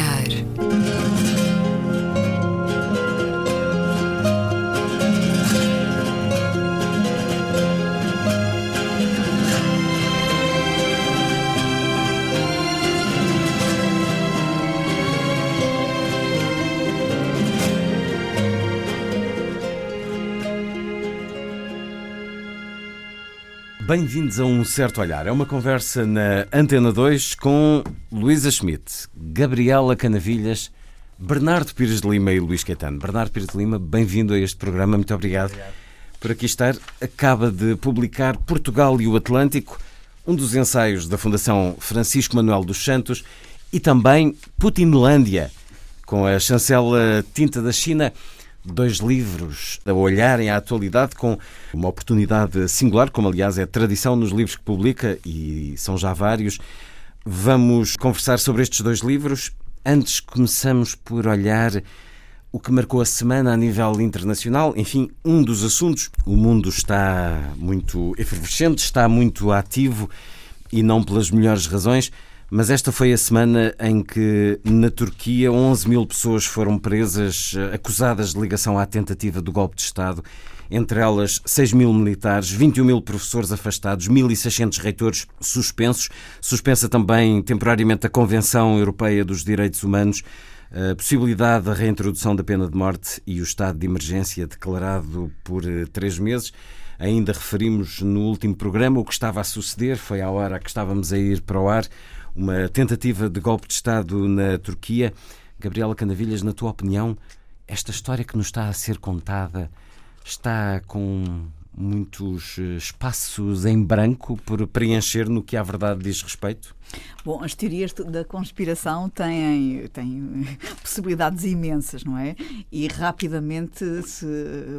olhar. Bem-vindos a Um Certo Olhar. É uma conversa na Antena 2 com Luísa Schmidt, Gabriela Canavilhas, Bernardo Pires de Lima e Luís Caetano. Bernardo Pires de Lima, bem-vindo a este programa. Muito obrigado, obrigado por aqui estar. Acaba de publicar Portugal e o Atlântico, um dos ensaios da Fundação Francisco Manuel dos Santos e também Putinlândia, com a chancela Tinta da China dois livros a olharem à atualidade com uma oportunidade singular, como aliás é tradição nos livros que publica, e são já vários. Vamos conversar sobre estes dois livros. Antes, começamos por olhar o que marcou a semana a nível internacional. Enfim, um dos assuntos. O mundo está muito efervescente, está muito ativo e não pelas melhores razões. Mas esta foi a semana em que, na Turquia, 11 mil pessoas foram presas, eh, acusadas de ligação à tentativa do golpe de Estado. Entre elas, 6 mil militares, 21 mil professores afastados, 1.600 reitores suspensos. Suspensa também temporariamente a Convenção Europeia dos Direitos Humanos, a possibilidade da reintrodução da pena de morte e o estado de emergência declarado por eh, três meses. Ainda referimos no último programa o que estava a suceder, foi a hora que estávamos a ir para o ar uma tentativa de golpe de Estado na Turquia. Gabriela Canavilhas, na tua opinião, esta história que nos está a ser contada está com muitos eh, espaços em branco por preencher no que à verdade diz respeito? Bom, as teorias da conspiração têm, têm possibilidades imensas, não é? E rapidamente se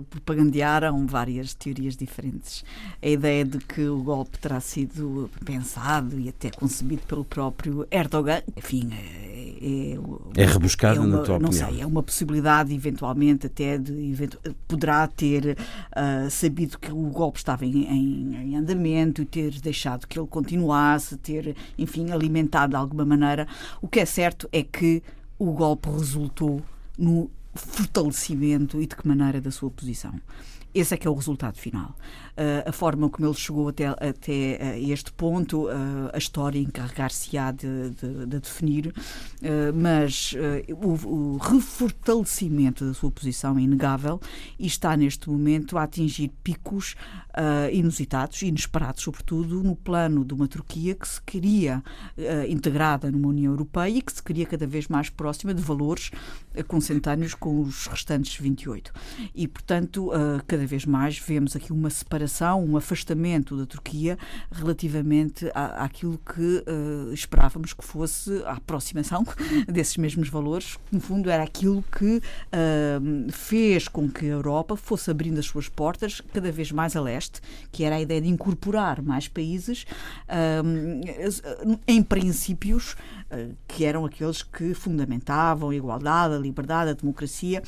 propagandearam várias teorias diferentes. A ideia de que o golpe terá sido pensado e até concebido pelo próprio Erdogan, enfim, é, é, é rebuscada, é na tua não opinião? Não sei, é uma possibilidade, eventualmente, até de. poderá ter uh, sabido que o golpe estava em, em, em andamento ter deixado que ele continuasse, ter, enfim, alimentado de alguma maneira. O que é certo é que o golpe resultou no fortalecimento e de que maneira da sua posição. Esse é que é o resultado final. Uh, a forma como ele chegou até, até uh, este ponto, uh, a história encarregar-se-á de, de, de, definir, mas o, o, refortalecimento da sua posição é inegável e está neste momento a atingir picos inusitados, inesperados, sobretudo no plano de uma Turquia que se queria integrada numa União Europeia e que se queria cada vez mais próxima de valores consentâneos com os restantes 28. E, portanto, cada vez mais vemos aqui uma separação, um afastamento da Turquia relativamente à, àquilo que uh, esperávamos que fosse a aproximação desses mesmos valores. No fundo, era aquilo que uh, fez com que a Europa fosse abrindo as suas portas cada vez mais a leste, que era a ideia de incorporar mais países uh, em princípios que eram aqueles que fundamentavam a igualdade, a liberdade, a democracia.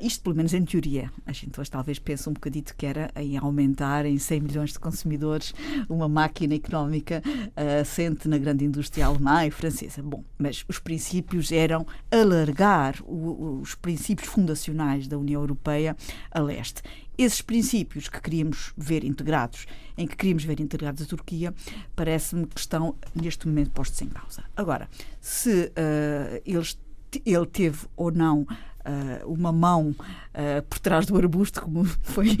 isto, pelo menos em teoria. A gente hoje talvez pense um bocadito que era em aumentar em 100 milhões de consumidores uma máquina económica uh, assente na grande indústria alemã e francesa. Bom, mas os princípios eram alargar os princípios fundacionais da União Europeia a leste. Esses princípios que queríamos ver integrados, em que queríamos ver integrados a Turquia, parece-me que estão neste momento postos em causa. Agora, se uh, eles, ele teve ou não uh, uma mão uh, por trás do arbusto, como foi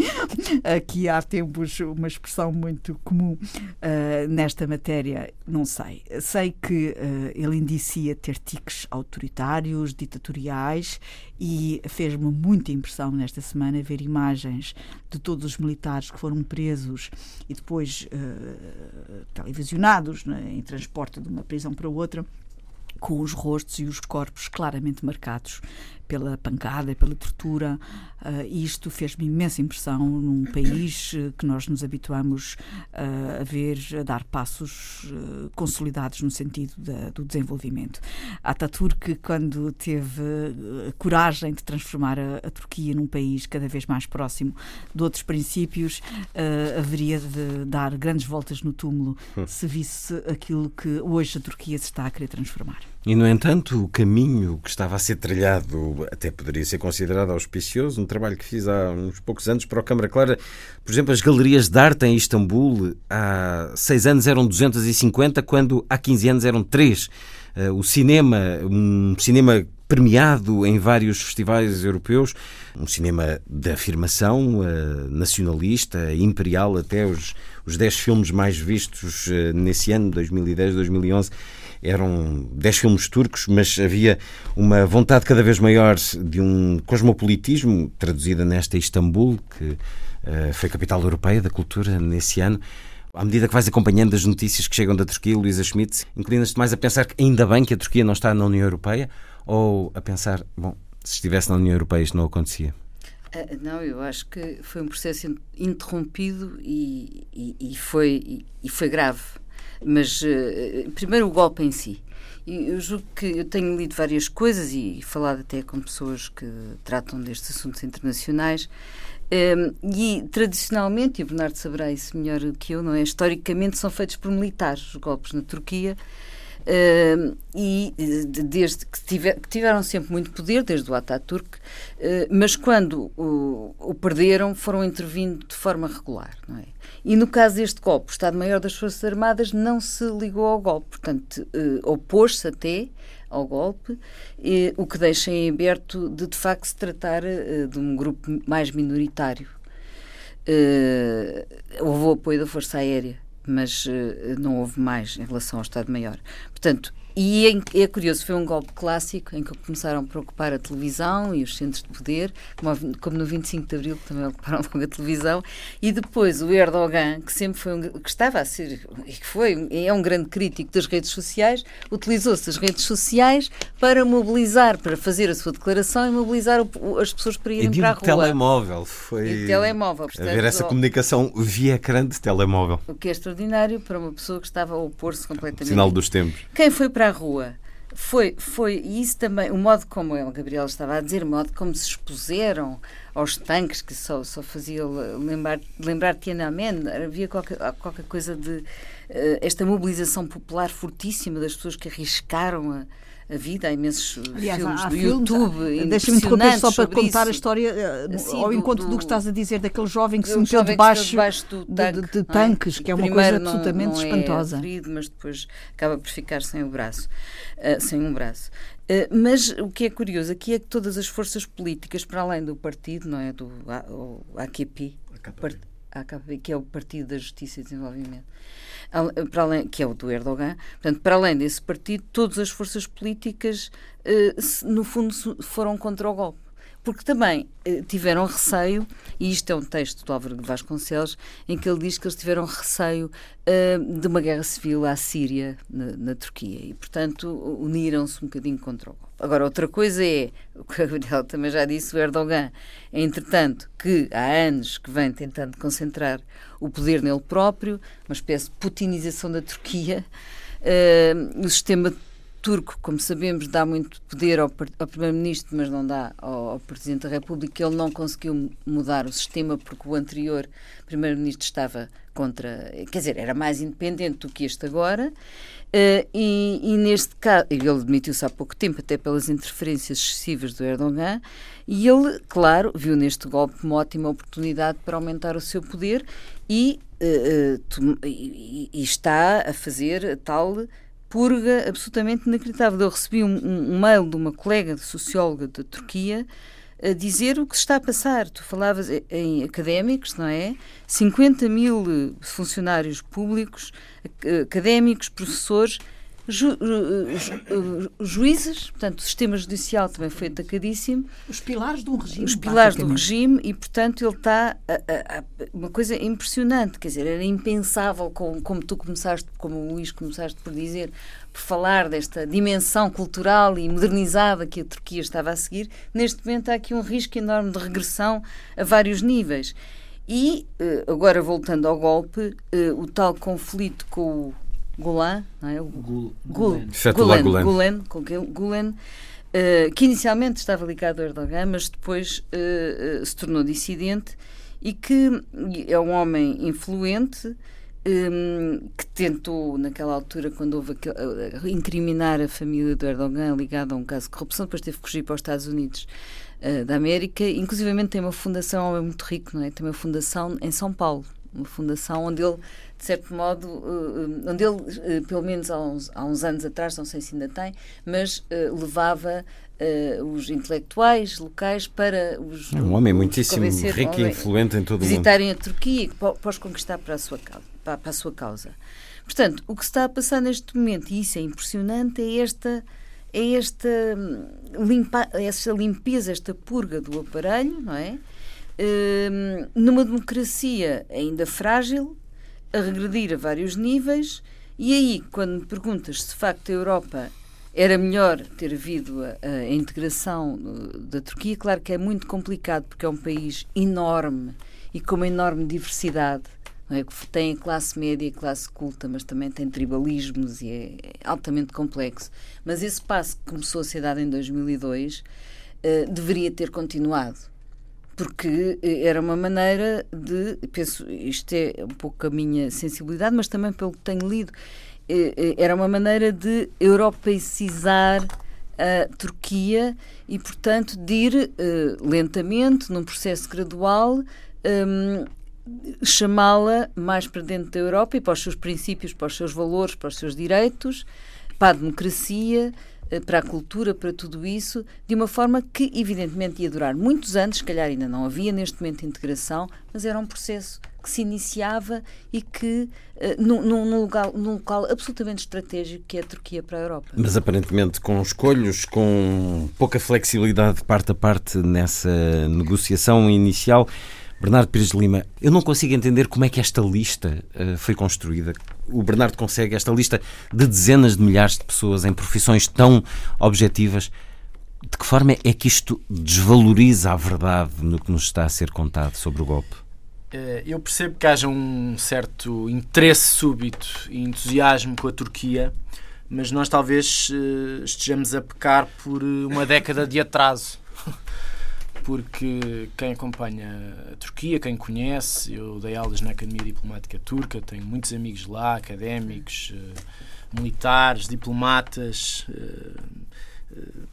aqui há tempos uma expressão muito comum uh, nesta matéria, não sei. Sei que ele indicia ter tiques autoritários, ditatoriais e fez-me muita impressão nesta semana ver imagens de todos os militares que foram presos e depois televisionados né, em transporte de uma prisão para outra com os rostos e os corpos claramente marcados pela pancada, pela tortura. Uh, isto fez-me imensa impressão num país que nós nos habituamos uh, a ver a dar passos uh, consolidados no sentido da, do desenvolvimento. Ataturk, quando teve a coragem de transformar a, a, Turquia num país cada vez mais próximo de outros princípios, haveria de dar grandes voltas no túmulo hum. se visse aquilo que hoje a Turquia se está a querer transformar. E, no entanto, o caminho que estava a ser trilhado até poderia ser considerado auspicioso. Um trabalho que fiz há uns poucos anos para o Câmara Clara. Por exemplo, as galerias de arte em Istambul, há seis anos eram 250, quando há 15 anos eram três. Eh, o cinema, um cinema premiado em vários festivais europeus, um cinema de afirmação uh, nacionalista, imperial, até os, os 10 filmes mais vistos uh, nesse ano, 2010, 2011 eram 10 filmes turcos, mas havia uma vontade cada vez maior de um cosmopolitismo, traduzida nesta Istambul, que uh, foi capital europeia da cultura nesse ano. À medida que vais acompanhando as notícias que chegam da Turquia, Luísa Schmidt, inclinas-te mais a pensar que ainda bem que a Turquia não está na União Europeia ou a pensar, bom, se estivesse na União Europeia isto não acontecia? Uh, não, eu acho que foi um processo interrompido e, e, e foi, e, e foi grave. Mas, uh, primeiro, o golpe em si. Eu julgo que eu tenho lido várias coisas e falado até com pessoas que tratam destes assuntos internacionais. Um, ehm, e tradicionalmente, e o Bernardo saberá isso melhor que eu, não é? Historicamente são feitos por militares os golpes na Turquia. Uh, e desde que, tiver, que, tiveram sempre muito poder, desde o Ataturk, uh, mas quando o, o, perderam foram intervindo de forma regular, não é? E no caso deste golpe, o Estado-Maior das Forças Armadas não se ligou ao golpe, portanto, uh, opôs-se até ao golpe, o que deixa em aberto de de facto se tratar uh, de um grupo mais minoritário. Uh, houve o apoio da Força Aérea, mas não houve mais em relação ao Estado-Maior. Portanto, e é, curioso, foi um golpe clássico em que começaram a preocupar a televisão e os centros de poder, como, no 25 de Abril, que também ocuparam logo a televisão, e depois o Erdogan, que sempre foi um, que estava a ser, e que foi, é um grande crítico das redes sociais, utilizou-se as redes sociais para mobilizar, para fazer a sua declaração e mobilizar o, as pessoas para irem e para a rua. telemóvel, foi. E telemóvel, portanto, a ver essa comunicação via ecrã de telemóvel. O que é extraordinário para uma pessoa que estava a opor-se completamente. Sinal dos tempos. Quem foi para para a rua. Foi, foi, isso também, o modo como o Gabriel estava a dizer, o modo como se expuseram aos tanques, que só, só fazia lembrar, lembrar Tiananmen, havia qualquer, qualquer coisa de uh, esta mobilização popular fortíssima das pessoas que arriscaram a, a vida, há imensos Aliás, filmes há, há do filmes, YouTube. Deixa-me interromper só para contar isso. a história assim, ao encontro do, do, que estás a dizer daquele jovem que se meteu debaixo, debaixo de, tanque, de, de tanques, é? que é uma coisa absolutamente não, não espantosa. É ferido, mas depois acaba por ficar sem o braço, uh, sem um braço. Uh, mas o que é curioso aqui é que todas as forças políticas, para além do partido, não é? Do AKP, AKP, que é o Partido da Justiça e Desenvolvimento, para além, que é o do Erdogan, portanto, para além desse partido, todas as forças políticas, eh, no fundo, foram contra o golpe porque também eh, tiveram receio, e isto é um texto do Álvaro de Vasconcelos, em que ele diz que eles tiveram receio uh, de uma guerra civil à Síria, na, na Turquia, e, portanto, uniram-se um bocadinho contra o golpe. Agora, outra coisa é, o que a Gabriel também já disse, o Erdogan, entretanto, que há anos que vem tentando concentrar o poder nele próprio, uma espécie de putinização da Turquia. Uh, o sistema turco, como sabemos, dá muito poder ao, ao Primeiro-Ministro, mas não dá ao, ao, Presidente da República. Ele não conseguiu mudar o sistema porque o anterior Primeiro-Ministro estava contra, quer dizer, era mais independente do que este agora. Uh, e, e, neste caso, ele demitiu-se há pouco tempo, até pelas interferências excessivas do Erdogan, e ele, claro, viu neste golpe uma ótima oportunidade para aumentar o seu poder e, uh, e, e está a fazer tal purga absolutamente inacreditável. Eu recebi um, um, mail de uma colega de socióloga da Turquia a dizer o que está a passar. Tu falavas em académicos, não é? 50 mil funcionários públicos, académicos, professores, Ju, ju, juízes, portanto, o sistema judicial também foi atacadíssimo. Os pilares do regime. Os pilares do regime, e portanto ele está. A, a, a, uma coisa impressionante, quer dizer, era impensável, como, como tu começaste, como o Luís começaste por dizer, por falar desta dimensão cultural e modernizada que a Turquia estava a seguir. Neste momento há aqui um risco enorme de regressão a vários níveis. E, eh, agora voltando ao golpe, eh, o tal conflito com o Gulen, não é? O Gul, Gulen. Gulen, Gulen, Gulen, uh, que inicialmente estava ligado ao Erdogan, mas depois uh, se tornou dissidente e que é um homem influente um, que tentou, naquela altura, quando houve aquele, uh, incriminar a família do Erdogan ligada a um caso de corrupção, depois teve que fugir para os Estados Unidos uh, da América. Inclusive tem uma fundação, é muito rico, não é? Tem uma fundação em São Paulo, uma fundação onde ele de certo modo, uh, onde ele, uh, pelo menos há uns, há uns, anos atrás, não sei se ainda tem, mas uh, levava os intelectuais locais para os. É um homem muitíssimo rico e influente em todo o mundo. Visitarem a Turquia e pós conquistar para a, sua causa, para, para a sua causa. Portanto, o que se está a passar neste momento, e isso é impressionante, é esta é esta, hum, limpa, esta limpeza, esta purga do aparelho, não é? Um, numa democracia ainda frágil, a regredir a vários níveis, e aí, quando me perguntas se de facto a Europa era melhor ter havido a, a integração uh, da Turquia, claro que é muito complicado, porque é um país enorme e com uma enorme diversidade. É? Tem classe média e classe culta, mas também tem tribalismos e é altamente complexo. Mas esse passo que começou a ser dado em 2002 uh, deveria ter continuado porque eh, era uma maneira de, penso, isto é um pouco a minha sensibilidade, mas também pelo que tenho lido, eh, eh, era uma maneira de europeicizar a Turquia e, portanto, de ir lentamente, num processo gradual, um, chamá-la mais para dentro da Europa e para os seus princípios, para os seus valores, para os seus direitos, para a democracia, para a cultura, para tudo isso, de uma forma que, evidentemente, ia durar muitos anos, se calhar ainda não havia neste momento integração, mas era um processo que se iniciava e que uh, num, num, local, num local absolutamente estratégico que é a Turquia para a Europa. Mas aparentemente com escolhos, com pouca flexibilidade de parte a parte nessa negociação inicial. Bernardo Pires de Lima, eu não consigo entender como é que esta lista uh, foi construída. O Bernardo consegue esta lista de dezenas de milhares de pessoas em profissões tão objetivas. De que forma é que isto desvaloriza a verdade no que nos está a ser contado sobre o golpe? Eh, eu percebo que haja um certo interesse súbito e entusiasmo com a Turquia, mas nós talvez eh, estejamos a pecar por uma década de atraso porque quem acompanha a Turquia, quem conhece, eu dei aulas na Academia Diplomática Turca, tenho muitos amigos lá, académicos, uh, militares, diplomatas. Uh, uh,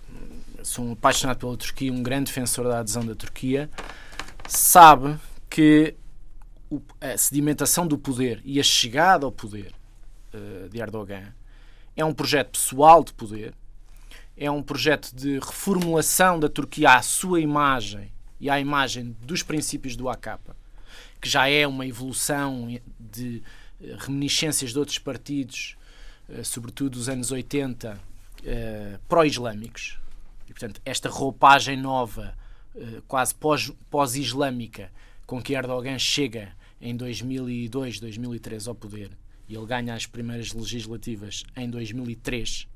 sou um apaixonado pela Turquia, um grande defensor da adesão da Turquia. Sabe que a sedimentação do poder e a chegada ao poder de Erdogan é um projeto pessoal de poder é um projeto de reformulação da Turquia à sua imagem e à imagem dos princípios do AKP, que já é uma evolução de eh, reminiscências de outros partidos, eh, sobretudo dos anos 80, eh, pró-islâmicos. E, portanto, esta roupagem nova, quase pós-islâmica, com que Erdogan chega em 2002, 2003 ao poder, e ele ganha as primeiras legislativas em 2003,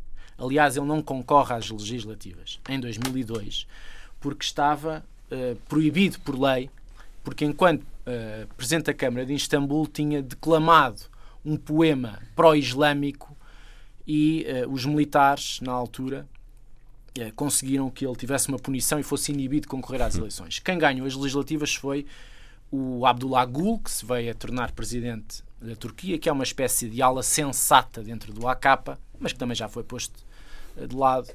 Aliás, ele não concorre às legislativas em 2002 porque estava uh, proibido por lei, porque enquanto uh, Presidente da Câmara de Istambul tinha declamado um poema pró-islâmico e uh, os militares, na altura, conseguiram que ele tivesse uma punição e fosse inibido de concorrer às eleições. Quem ganhou as legislativas foi o Abdullah Gül, que se veio a tornar presidente da Turquia, que é uma espécie de ala sensata dentro do AKP, mas que também já foi posto de lado.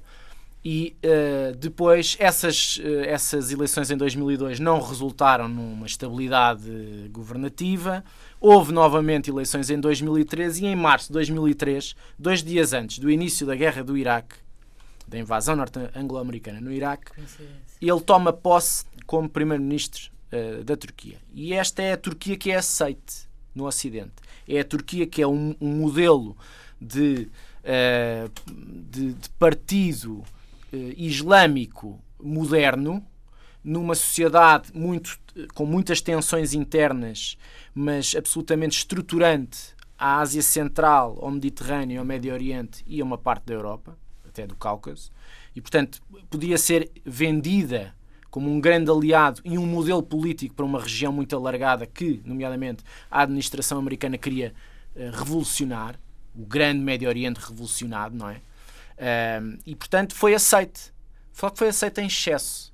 E uh, depois, essas, uh, essas eleições em 2002 não resultaram numa estabilidade governativa. Houve novamente eleições em 2013 e em março de 2003, dois dias antes do início da guerra do Iraque, da invasão norte-anglo-americana no Iraque, ele toma posse como primeiro-ministro uh, da Turquia. E esta é a Turquia que é aceite no Ocidente. É a Turquia que é um, um modelo de uh, de, de, partido uh, islâmico moderno numa sociedade muito, com muitas tensões internas, mas absolutamente estruturante à Ásia Central, ao Mediterrâneo, ao Médio Oriente e a uma parte da Europa, até do Cáucaso, e portanto podia ser vendida como um grande aliado e um modelo político para uma região muito alargada que, nomeadamente, a administração americana queria uh, revolucionar, o grande Médio Oriente revolucionado, não é? Uh, e portanto foi aceite. Só que foi aceite em excesso.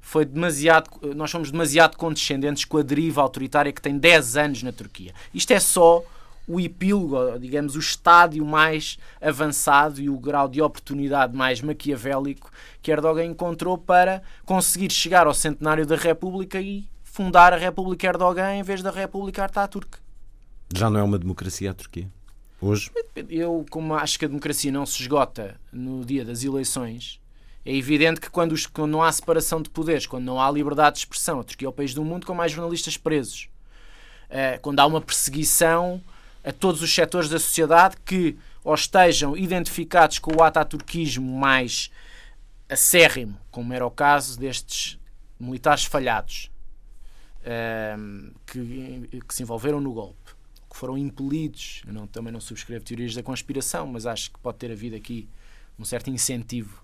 Foi demasiado, nós somos demasiado condescendentes com a deriva autoritária que tem 10 anos na Turquia. Isto é só o epílogo, digamos, o estádio mais avançado e o grau de oportunidade mais maquiavélico que Erdogan encontrou para conseguir chegar ao centenário da República e fundar a República Erdogan em vez da República Ataturk. Já não é uma democracia a Turquia? Hoje? Eu, como acho que a democracia não se esgota no dia das eleições, é evidente que quando, os, quando não há separação de poderes, quando não há liberdade de expressão, a Turquia é o país do mundo com mais jornalistas presos. Uh, quando há uma perseguição a todos os setores da sociedade que ou estejam identificados com o ataturquismo mais acérrimo, como era o caso destes militares falhados ehm, que, que, se envolveram no golpe, que foram impelidos. Eu não, também não subscrevo teorias da conspiração, mas acho que pode ter havido aqui um certo incentivo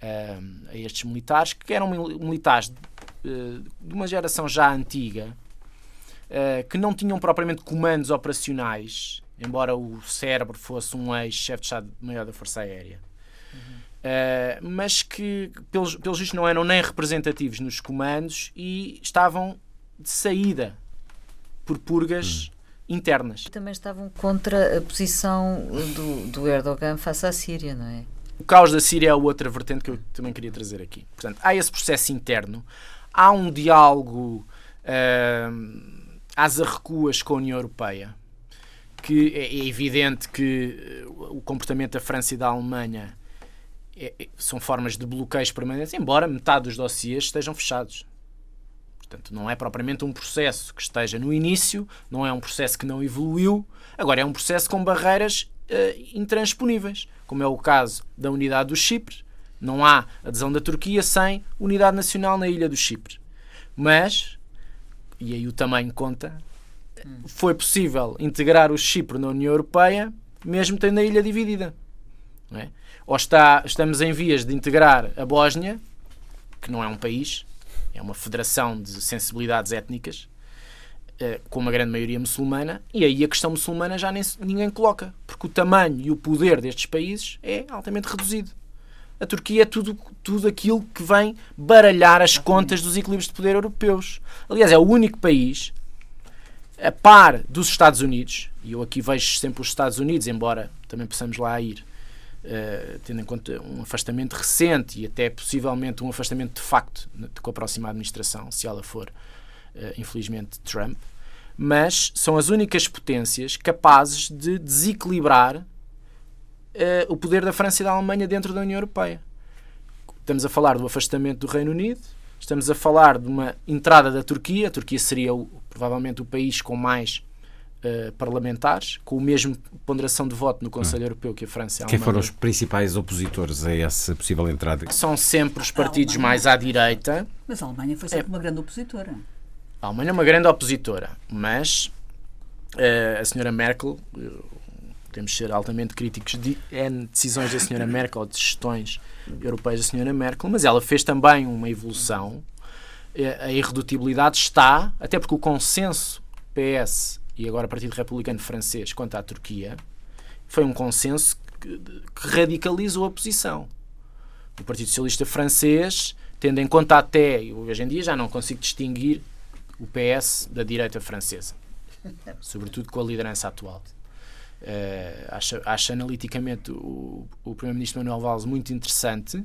ehm, a estes militares, que eram militares de, de uma geração já antiga, uh, que não tinham propriamente comandos operacionais, embora o cérebro fosse um ex-chefe de Estado-Maior da Força Aérea. Uhum. Uh, mas que, pelos, pelos vistos, não eram nem representativos nos comandos e estavam de saída por purgas uhum. Internas. Também estavam contra a posição do, do Erdogan face à Síria, não é? O caos da Síria é a outra vertente que eu também queria trazer aqui. Portanto, há esse processo interno, há um diálogo. Uh, às arrecuas com a União Europeia, que é, é evidente que eh, o comportamento da França e da Alemanha é, é, são formas de bloqueios permanentes, embora metade dos dossiês estejam fechados. Portanto, não é propriamente um processo que esteja no início, não é um processo que não evoluiu, agora é um processo com barreiras uh, intransponíveis, como é o caso da unidade do Chipre. Não há adesão da Turquia sem unidade nacional na ilha do Chipre. Mas e aí o tamanho conta, foi possível integrar o Chipre na União Europeia, mesmo tendo a ilha dividida. É? Ou está, estamos em vias de integrar a Bósnia, que não é um país, é uma federação de sensibilidades étnicas, eh, com uma grande maioria muçulmana, e aí a questão muçulmana já nem, ninguém coloca, porque o tamanho e o poder destes países é altamente reduzido a Turquia é tudo, tudo aquilo que vem baralhar as contas dos equilíbrios de poder europeus. Aliás, é o único país, a par dos Estados Unidos, e eu aqui vejo sempre os Estados Unidos, embora também possamos lá ir, uh, tendo em conta um afastamento recente e até possivelmente um afastamento de facto com a próxima administração, se ela for, uh, infelizmente, Trump. Mas são as únicas potências capazes de desequilibrar uh, o poder da França e da Alemanha dentro da União Europeia. Estamos a falar do afastamento do Reino Unido, estamos a falar de uma entrada da Turquia. A Turquia seria o, provavelmente o país com mais uh, parlamentares, com o mesmo ponderação de voto no Conselho hum. Europeu que a França e a Alemanha. Quem foram os principais opositores a essa possível entrada? São sempre os partidos mais à direita. Mas a Alemanha foi sempre é. uma grande opositora. A Alemanha é uma grande opositora, mas uh, a senhora Merkel, podemos ser altamente críticos de N decisões da senhora Merkel, de gestões europeias da senhora Merkel, mas ela fez também uma evolução. A irredutibilidade está, até porque o consenso PS e agora Partido Republicano Francês quanto à Turquia foi um consenso que, que radicalizou a posição. O Partido Socialista Francês, tendo em conta até, hoje em dia já não consigo distinguir o PS da direita francesa, sobretudo com a liderança atual. Uh, analiticamente o, o Primeiro-Ministro Manuel Valls muito interessante,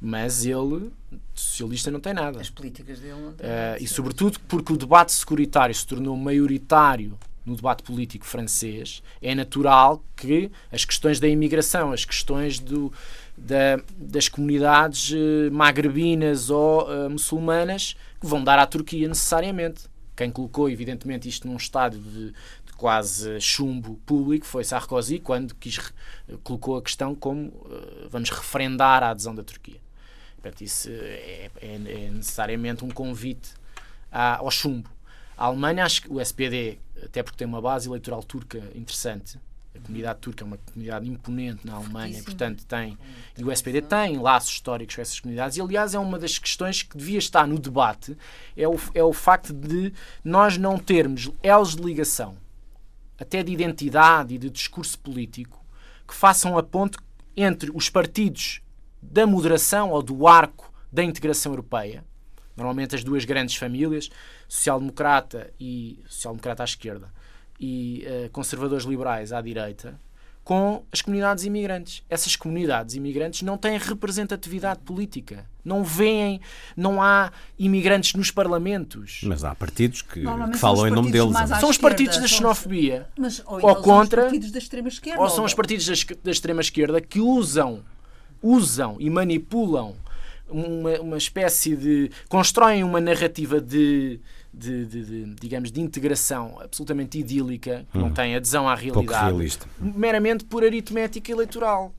mas ele, socialista, não tem nada. As políticas dele não têm uh, E sobretudo porque o debate securitário se tornou maioritário no debate político francês, é natural que as questões da imigração, as questões do, da, das comunidades uh, magrebinas ou uh, muçulmanas vão dar à Turquia necessariamente. Quem colocou, evidentemente, isto num estádio de quase chumbo público foi Sarkozy quando quis, colocou a questão como vamos referendar a adesão da Turquia. Portanto, isso é, é, é necessariamente um convite ao chumbo. A Alemanha, acho que o SPD, até porque tem uma base eleitoral turca interessante, a comunidade turca é uma comunidade imponente na Alemanha, e, portanto tem e o SPD tem laços históricos com essas comunidades. E aliás é uma das questões que devia estar no debate é o, é o facto de nós não termos elos de ligação, até de identidade e de discurso político, que façam a ponte entre os partidos da moderação ou do arco da integração europeia, normalmente as duas grandes famílias, social-democrata e social-democrata à esquerda, e uh, conservadores liberais à direita, com as comunidades imigrantes. Essas comunidades imigrantes não têm representatividade política. Não veem, não há imigrantes nos parlamentos. Mas há partidos que, que falam em nome deles. São esquerda, os partidos da xenofobia. Mas, ou, ou contra. São os partidos da extrema esquerda. Ou são os partidos da, da extrema esquerda que usam, usam e manipulam uma, uma espécie de. constroem uma narrativa de de, de, de, digamos, de integração absolutamente idílica, que hum. não tem adesão à realidade, meramente por aritmética eleitoral.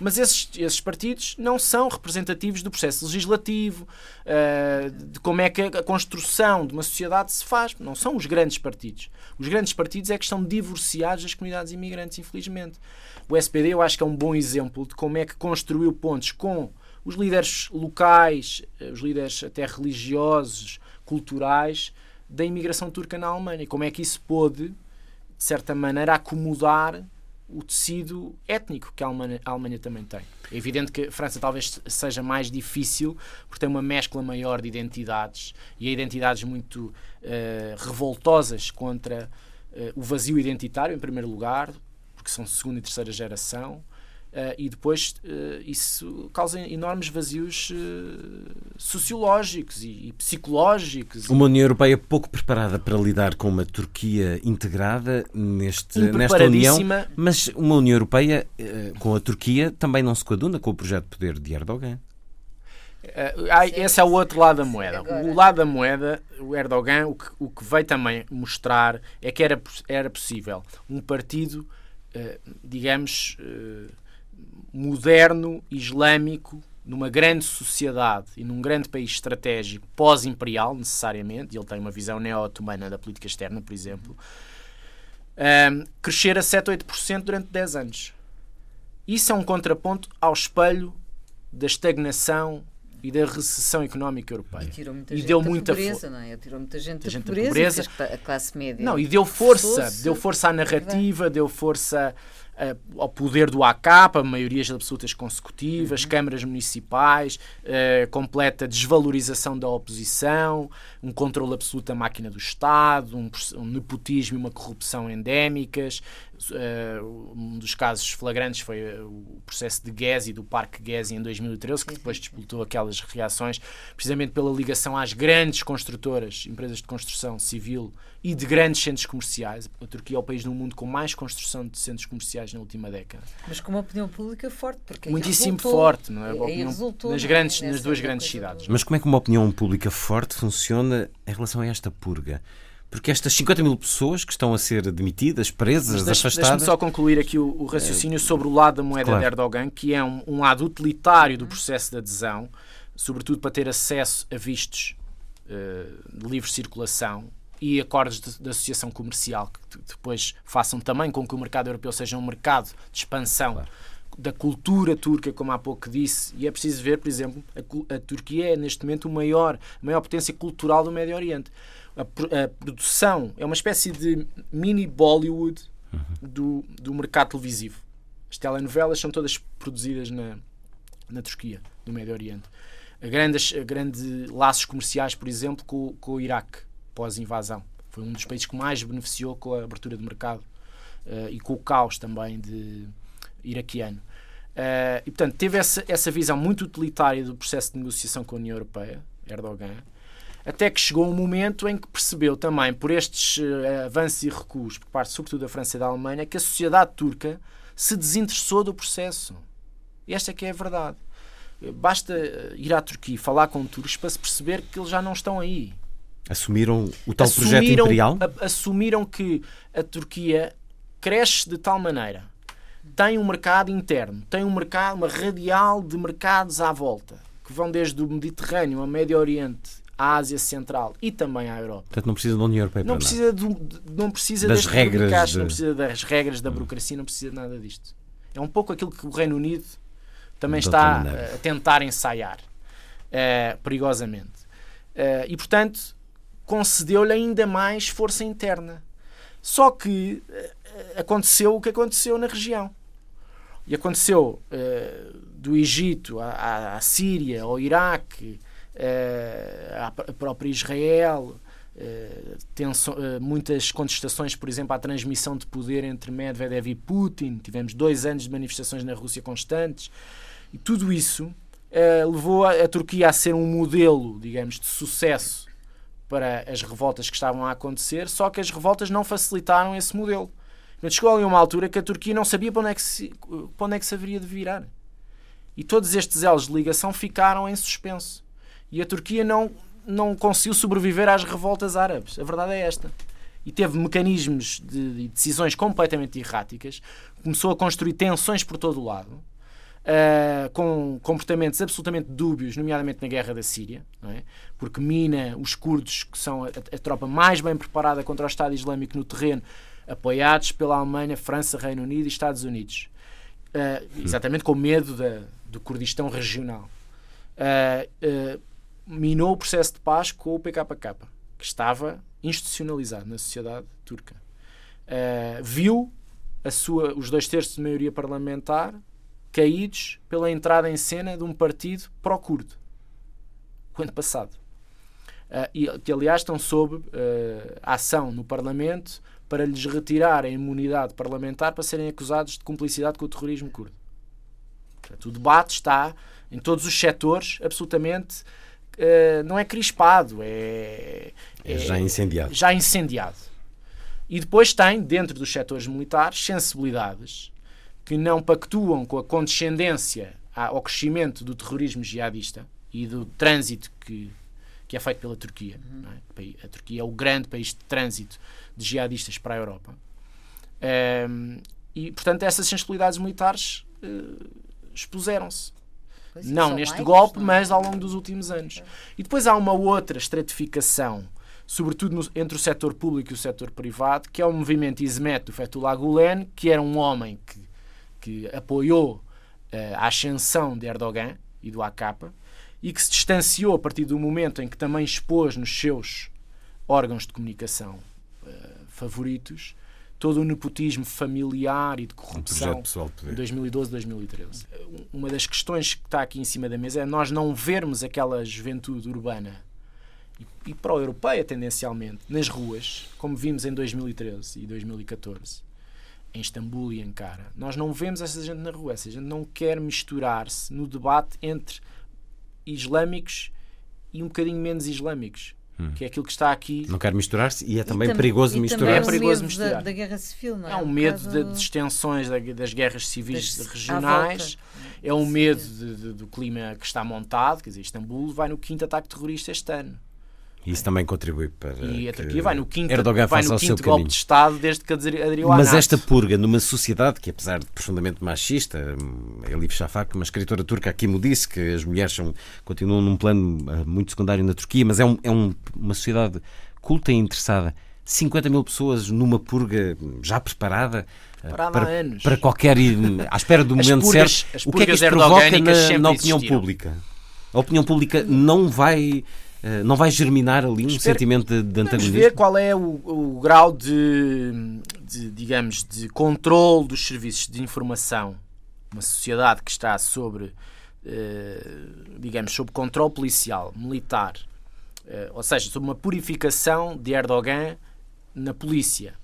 Mas esses, esses partidos não são representativos do processo legislativo, uh, de como é que a construção de uma sociedade se faz. Não são os grandes partidos. Os grandes partidos é que estão divorciados das comunidades imigrantes, infelizmente. O SPD eu acho que é um bom exemplo de como é que construiu pontos com os líderes locais, eh, os líderes até religiosos, culturais da imigração turca na Alemanha. Como é que isso pôde, de certa maneira, acomodar o tecido étnico que a Alemanha, a Alemanha, também tem. É evidente que a França talvez seja mais difícil porque tem uma mescla maior de identidades e identidades muito uh, revoltosas contra uh, o vazio identitário, em primeiro lugar, porque são segunda e terceira geração, e depois uh, isso causa enormes vazios uh, sociológicos e, e, psicológicos. Uma União Europeia pouco preparada para lidar com uma Turquia integrada neste, nesta União, mas uma União Europeia com a Turquia também não se coaduna com o projeto de poder de Erdogan. esse é o outro lado da moeda. O lado da moeda, o Erdogan, o que, o que veio também mostrar é que era, era possível um partido, digamos, moderno, islâmico, numa grande sociedade e num grande país estratégico pós-imperial, necessariamente, e ele tem uma visão neo-otomana da política externa, por exemplo, um, crescer a 7 ou 8% durante 10 anos. Isso é um contraponto ao espelho da estagnação e da recessão económica europeia. E tirou muita e gente deu da muita pobreza, não é? Tirou muita gente, da, gente pobreza, da pobreza. A classe média. Não, e deu força, deu força à narrativa, deu força uh, ao poder do ACAP, maiorias absolutas consecutivas, uhum. câmaras municipais, uh, completa desvalorização da oposição, um controle absoluto da máquina do Estado, um, um nepotismo e uma corrupção endémicas. Uh, um dos casos flagrantes foi o processo de Gezi, do Parque Gezi, em 2013, que depois disputou aquelas reações, precisamente pela ligação às grandes construtoras, empresas de construção civil e de grandes centros comerciais. A Turquia é o país no mundo com mais construção de centros comerciais na última década. Mas com uma opinião pública forte, porque muitíssimo resultou, forte, não é? Opinião, resultou, nas, grandes, nas duas grandes cidades. Mas como é que uma opinião pública forte funciona em relação a esta purga? Porque estas 50 mil pessoas que estão a ser demitidas, presas, deixe, afastadas. Deixe-me só concluir aqui o, o raciocínio é... sobre o lado da moeda claro. de Erdogan, que é um, um lado utilitário do processo de adesão, sobretudo para ter acesso a vistos uh, de livre circulação e acordos de, de, associação comercial que depois façam também com que o mercado europeu seja um mercado de expansão claro. da cultura turca, como há pouco disse. E é preciso ver, por exemplo, a, a Turquia é neste momento o maior, a maior potência cultural do Médio Oriente. A, a produção é uma espécie de mini Bollywood uhum. do, do mercado televisivo. As telenovelas são todas produzidas na, na Turquia, no Médio Oriente. A grandes, a grande laços comerciais, por exemplo, com, com o Iraque pós-invasão. Foi um dos países que mais beneficiou com a abertura de mercado uh, e com o caos também de iraquiano. Uh, e, portanto, teve essa, essa visão muito utilitária do processo de negociação com a União Europeia, Erdogan, até que chegou um momento em que percebeu também, por estes uh, avanços e recuos, por parte sobretudo da França e da Alemanha, que a sociedade turca se desinteressou do processo. Esta é que é a verdade. Basta ir à Turquia e falar com turcos para se perceber que eles já não estão aí Assumiram o tal assumiram, projeto imperial? A, assumiram que a Turquia cresce de tal maneira, tem um mercado interno, tem um mercado, uma radial de mercados à volta, que vão desde o Mediterrâneo ao Médio Oriente à Ásia Central e também à Europa. Portanto, não precisa da União Europeia não precisa, do, não precisa das regras, de... não precisa das regras da burocracia, não precisa de nada disto. É um pouco aquilo que o Reino Unido também está a tentar ensaiar, uh, perigosamente. Uh, e, portanto, concedeu-lhe ainda mais força interna. Só que uh, aconteceu o que aconteceu na região. E aconteceu do Egito à, à Síria, ao Iraque, a própria Israel, muitas contestações, por exemplo, à transmissão de poder entre Medvedev e Putin. Tivemos dois anos de manifestações na Rússia constantes. E tudo isso uh, levou a, a, Turquia a ser um modelo, digamos, de sucesso para as revoltas que estavam a acontecer, só que as revoltas não facilitaram esse modelo. Portanto, chegou ali uma altura que a Turquia não sabia para onde é que se, para onde é que se haveria de virar. E todos estes elos de ligação ficaram em suspenso. E a Turquia não, não conseguiu sobreviver às revoltas árabes. A verdade é esta. E teve mecanismos de, de decisões completamente erráticas, começou a construir tensões por todo o lado uh, com comportamentos absolutamente dúbios, nomeadamente na guerra da Síria, é? porque mina os curdos, que são a, a, tropa mais bem preparada contra o Estado Islâmico no terreno, apoiados pela Alemanha, França, Reino Unido e Estados Unidos. Uh, exatamente com medo da, do Kurdistão regional. Uh, minou o processo de paz com o PKK, que estava institucionalizado na sociedade turca. viu a sua, os dois terços de maioria parlamentar caídos pela entrada em cena de um partido pró-curdo. O ano passado. Uh, e, que, aliás, estão sob uh, ação no Parlamento para lhes retirar a imunidade parlamentar para serem acusados de cumplicidade com o terrorismo curdo. Portanto, o debate está em todos os setores absolutamente. Uh, não é crispado, é, é, é já incendiado. Já incendiado. E depois tem, dentro dos setores militares, sensibilidades que não pactuam com a condescendência ao crescimento do terrorismo jihadista e do trânsito que, que é feito pela Turquia. É? A Turquia é o grande país de trânsito de jihadistas para a Europa. Um, e, portanto, essas sensibilidades militares uh, expuseram-se. Não neste golpe, não. É? mas ao longo dos últimos anos. E depois há uma outra estratificação, sobretudo no, entre o setor público e o setor privado, que é o movimento Izmet do Fethullah Gulen, que era um homem que que apoiou uh, a ascensão de Erdogan e do AKP e que se distanciou a partir do momento em que também expôs nos seus órgãos de comunicação uh, favoritos todo o nepotismo familiar e de corrupção um em 2012 2013. Uma das questões que está aqui em cima da mesa é nós não vermos aquela juventude urbana e, e pró-europeia tendencialmente nas ruas, como vimos em 2013 e 2014 em Istambul e Ankara, nós não vemos essa gente na rua. Essa gente não quer misturar-se no debate entre islâmicos e um bocadinho menos islâmicos. Hum. Que é aquilo que está aqui. Não quer misturar-se e é também e perigoso misturar. É perigoso misturar. Da, da, guerra civil, não é? É um medo de, de extensões das guerras civis das, regionais, é um medo de, de, do clima que está montado. Quer dizer, Istambul vai no quinto ataque terrorista este ano. Isso também contribui para. E a Turquia vai no quinto, Erdogan vai no quinto golpe de Estado desde que aderiu à Mas NATO. esta purga numa sociedade que, apesar de profundamente machista, Elif Shafak, uma escritora turca, aqui me disse que as mulheres são, continuam num plano eh, muito secundário na Turquia, mas é, um, é um, uma sociedade culta e interessada. 50 mil pessoas numa purga já preparada. Eh, para, para qualquer. à espera do momento purgas, certo. O que é que isto provoca na, na opinião pública? A opinião pública não vai não vai germinar ali um Espero, sentimento de, de antagonismo? ver qual é o, o grau de, de, digamos, de controle dos serviços de informação. Uma sociedade que está sobre, eh, digamos, sob controle policial, militar, eh, ou seja, sob uma purificação de Erdogan na polícia,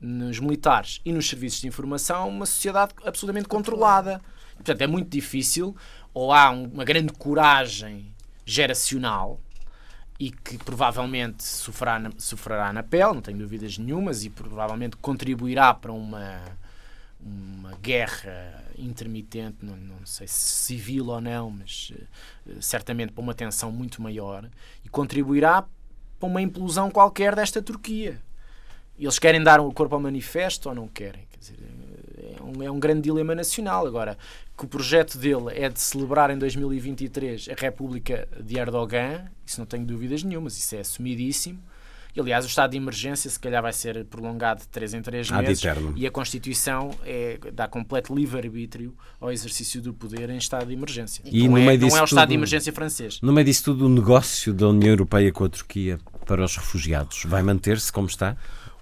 nos militares e nos serviços de informação, uma sociedade absolutamente controlada. Portanto, é muito difícil, ou há uma grande coragem geracional e que provavelmente sofrerá na, sofrerá na pele, não tenho dúvidas nenhumas, e provavelmente contribuirá para uma, uma guerra intermitente, não, não sei se civil ou não, mas uh, certamente para uma tensão muito maior, e contribuirá para uma implosão qualquer desta Turquia. Eles querem dar o corpo ao manifesto ou não querem? É um, é um grande dilema nacional. Agora, que o projeto dele é de celebrar em 2023 a República de Erdogan, isso não tenho dúvidas nenhumas, isso é assumidíssimo. E, aliás, o estado de emergência se calhar vai ser prolongado de 3 em 3 meses e a Constituição é, dá completo livre-arbítrio ao exercício do poder em estado de emergência. E não, é, não é o estado de emergência francês. No meio disso tudo, o negócio da União Europeia com a Turquia para os refugiados vai manter-se como está?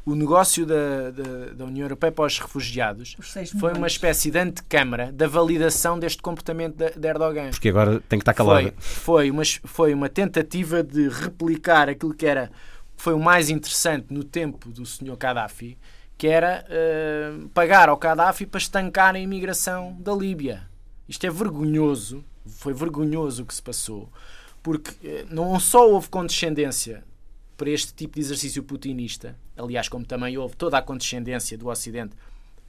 O negócio da, da, da, União Europeia para os refugiados foi uma espécie de antecâmara da validação deste comportamento de, de Erdogan. Porque agora tem que estar calado. Foi, foi, uma, foi uma tentativa de replicar aquilo que era foi o mais interessante no tempo do senhor Gaddafi, que era uh, pagar ao Gaddafi para estancar a imigração da Líbia. Isto é vergonhoso, foi vergonhoso o que se passou, porque uh, não só houve condescendência para este tipo de exercício putinista, aliás, como também houve toda a condescendência do Ocidente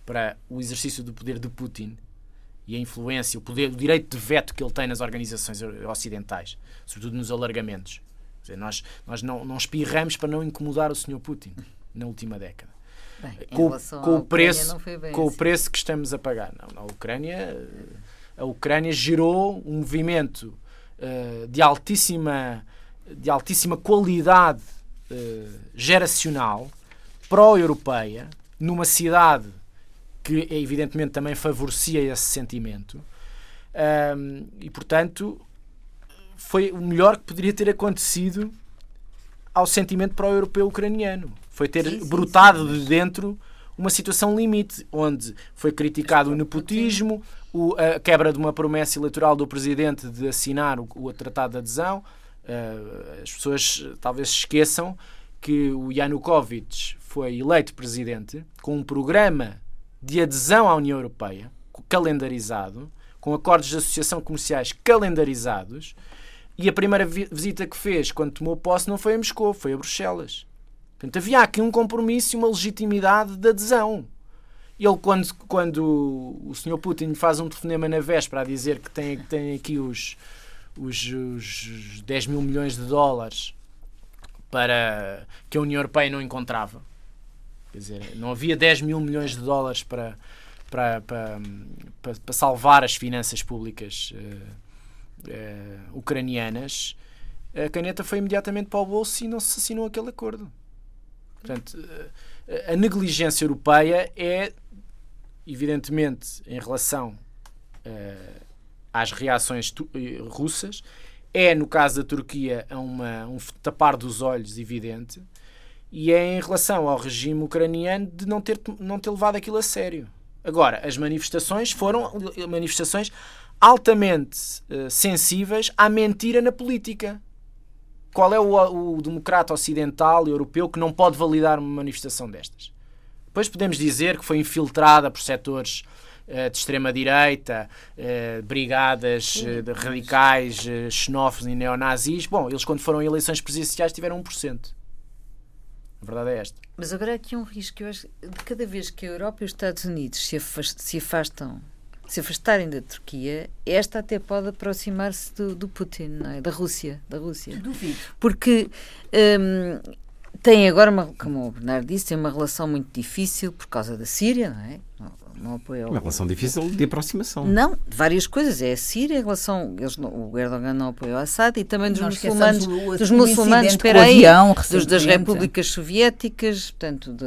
para o exercício do poder de Putin e a influência, o poder, o direito de veto que ele tem nas organizações ocidentais, sobretudo nos alargamentos. Dizer, nós nós não, não espirramos para não incomodar o Sr. Putin na última década. Bem, com, com o preço com assim. o preço que estamos a pagar. Não, na Ucrânia a Ucrânia gerou um movimento uh, de altíssima de altíssima qualidade uh, geracional pró-europeia numa cidade que evidentemente também favorecia esse sentimento um, e portanto foi o melhor que poderia ter acontecido ao sentimento pró-europeu ucraniano. Foi ter sim, sim, brotado sim, de dentro uma situação limite, onde foi criticado o nepotismo, o, a quebra de uma promessa eleitoral do presidente de assinar o, o tratado de adesão. Uh, as pessoas talvez esqueçam que o Yanukovych foi eleito presidente com um programa de adesão à União Europeia calendarizado, com acordos de associação comerciais calendarizados, e a primeira visita que fez quando tomou posse não foi a Moscou, foi a Bruxelas. Portanto, havia aqui um compromisso e uma legitimidade de adesão. Ele, quando, quando o Sr. Putin faz um telefonema na véspera a dizer que tem, tem aqui os, os, os 10 mil milhões de dólares para que a União Europeia não encontrava. Quer dizer, não havia 10 mil milhões de dólares para, para, para, para, para salvar as finanças públicas uh, uh, ucranianas, a caneta foi imediatamente para o bolso e não se assinou aquele acordo. Portanto, uh, a negligência europeia é, evidentemente, em relação uh, às reações russas, é, no caso da Turquia, uma, um tapar dos olhos evidente, e é em relação ao regime ucraniano de não ter, não ter levado aquilo a sério. Agora, as manifestações foram manifestações altamente uh, sensíveis à mentira na política. Qual é o, o democrata ocidental europeu que não pode validar uma manifestação destas? Depois podemos dizer que foi infiltrada por setores uh, de extrema-direita, uh, brigadas radicais, xenófobos e neonazis. Bom, eles quando foram eleições presidenciais tiveram 1%. A verdade é esta. Mas agora há aqui um risco. Eu acho de cada vez que a Europa e os Estados Unidos se, se afastam se afastarem da Turquia, esta até pode aproximar-se do, do, Putin, não é? da Rússia. Da Rússia. Duvido. Porque um, tem agora, uma, como o Bernardo disse, tem uma relação muito difícil por causa da Síria, não é? Não apoia Uma relação difícil de aproximação. Não, várias coisas. É a Síria, em relação. Eles, o Erdogan não apoiou Assad e também dos muçulmanos. Dos muçulmanos, espera aí, dos, das repúblicas soviéticas, portanto, da,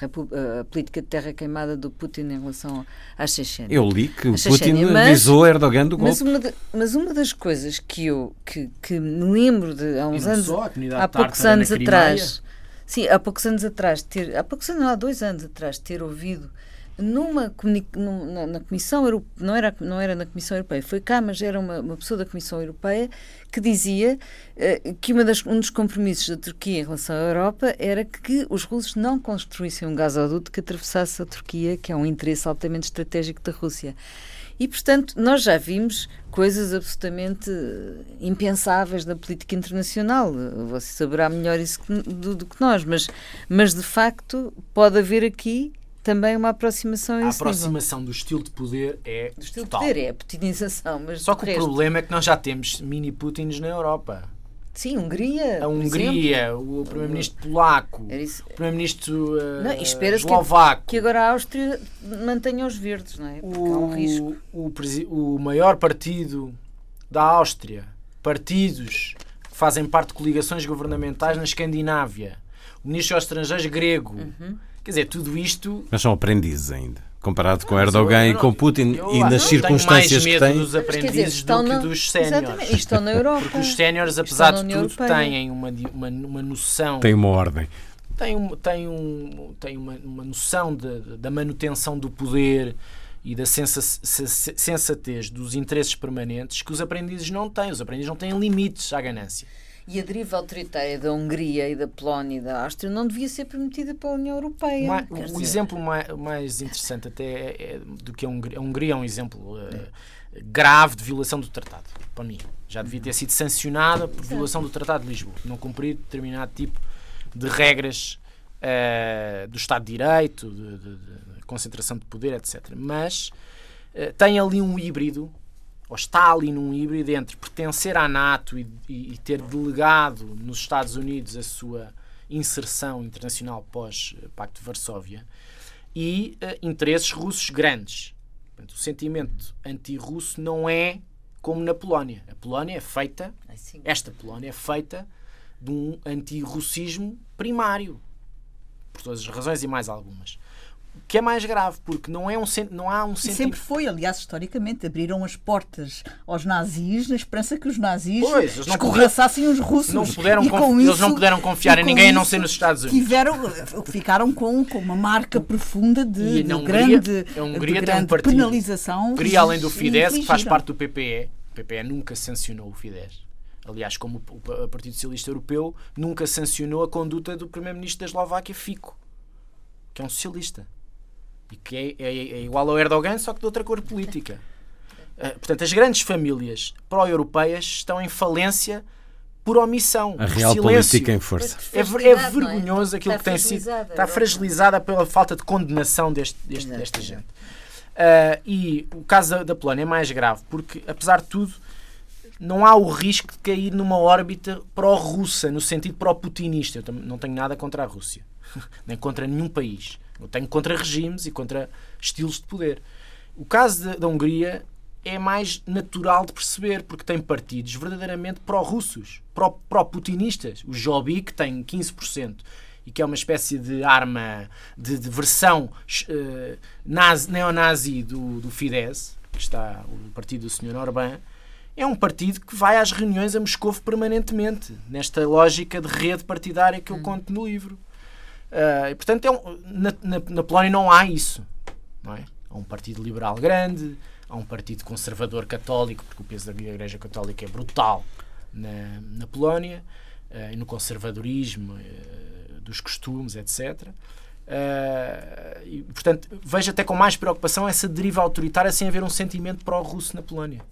a, a, política de terra queimada do Putin em relação à Chechênia. Eu li que o Putin avisou Erdogan do golpe. Mas uma, de, mas uma das coisas que eu que, que me lembro de há uns anos, há poucos anos atrás. Sim, há poucos anos atrás, ter, há poucos anos, há dois anos atrás, ter ouvido numa na, Comissão Europeia, não era, não era na Comissão Europeia, foi cá, mas era uma, uma pessoa da Comissão Europeia que dizia uh, que uma das, um dos compromissos da Turquia em relação à Europa era que os russos não construíssem um gasoduto que atravessasse a Turquia, que é um interesse altamente estratégico da Rússia. E, portanto, nós já vimos coisas absolutamente impensáveis na política internacional. Você saberá melhor isso do, do que nós, mas, mas de facto pode haver aqui também uma aproximação a, a aproximação nível. do estilo de poder é do estilo total. de poder é a putinização mas só que o problema é que nós já temos mini Putins na Europa Sim, Hungria. A Hungria, o primeiro-ministro polaco, o primeiro-ministro uh, eslovaco. Que, que, agora a Áustria mantenha os verdes, não é? Porque o, há um risco. O, o maior partido da Áustria, partidos que fazem parte de coligações governamentais na Escandinávia, o ministro dos Estrangeiros grego. Uhum. Quer dizer, tudo isto. Mas são aprendizes ainda comparado com Erdogan e com Putin eu, e nas circunstâncias que têm. dos aprendizes dizer, do que na, dos séniores. Estão na Europa. Porque os séniores, apesar de tudo, Europeia. têm uma, uma, uma noção. Tem uma ordem. Tem, um, tem, um, tem uma, uma noção de, da manutenção do poder e da sensatez dos interesses permanentes que os aprendizes não têm. Os aprendizes não têm limites à ganância. E a deriva autoritária da Hungria e da Polónia e da Áustria não devia ser permitida pela União Europeia. o dizer. exemplo mais, mais, interessante até é, é, do que a Hungria, a Hungria é um exemplo uh, grave de violação do tratado, para mim. Já devia ter sido sancionada por violação do Tratado de Lisboa, não cumprir determinado tipo de regras uh, do Estado de Direito, de, de, de, concentração de poder, etc. Mas uh, tem ali um híbrido ou está ali num híbrido entre pertencer à NATO e, e, e ter delegado nos Estados Unidos a sua inserção internacional pós-Pacto de Varsóvia e uh, interesses russos grandes. Portanto, o sentimento anti-russo não é como na Polónia. A Polónia é feita, esta Polónia é feita de um anti-russismo primário, por todas as razões e mais algumas que é mais grave, porque não, é um, não há um sentimento. Sempre foi, aliás, historicamente, abriram as portas aos nazis na esperança que os nazis pois, escorraçassem os russos. Não puderam e com eles isso, não puderam confiar em ninguém a não ser nos Estados Unidos. Tiveram, ficaram com, com uma marca profunda de, de Hungria, grande, a Hungria de grande um partido, penalização. Hungria, além do Fidesz, que faz parte do PPE, o PPE nunca sancionou o Fidesz. Aliás, como o Partido Socialista Europeu nunca sancionou a conduta do Primeiro-Ministro da Eslováquia, Fico, que é um socialista e que é, é, é, igual ao Erdogan, só que de outra cor política. Uh, portanto, as grandes famílias pró-europeias estão em falência por omissão. A real silêncio. política em força. É, é, é vergonhoso é? aquilo está que tem sido. Está fragilizada pela falta de condenação deste, deste desta gente. Uh, e o caso da, da Polónia é mais grave, porque, apesar de tudo, não há o risco de cair numa órbita pró-russa, no sentido pró-putinista. Eu não tenho nada contra a Rússia, nem contra nenhum país. Eu tenho contra regimes e contra estilos de poder. O caso da, Hungria é mais natural de perceber, porque tem partidos verdadeiramente pró-russos, pró-putinistas. o Jobbik que tem 15% e que é uma espécie de arma de, de versão uh, nazi, neonazi do, do Fidesz, que está o partido do Sr. Orbán, é um partido que vai às reuniões a Moscou permanentemente, nesta lógica de rede partidária que eu hum. conto no livro. Uh, portanto, é um, na, na, na, Polónia não há isso. Não é? Há um partido liberal grande, há um partido conservador católico, porque o peso da Igreja Católica é brutal na, na Polónia, uh, e no conservadorismo uh, dos costumes, etc. e, portanto, vejo até com mais preocupação essa deriva autoritária sem haver um sentimento pró-russo na Polónia.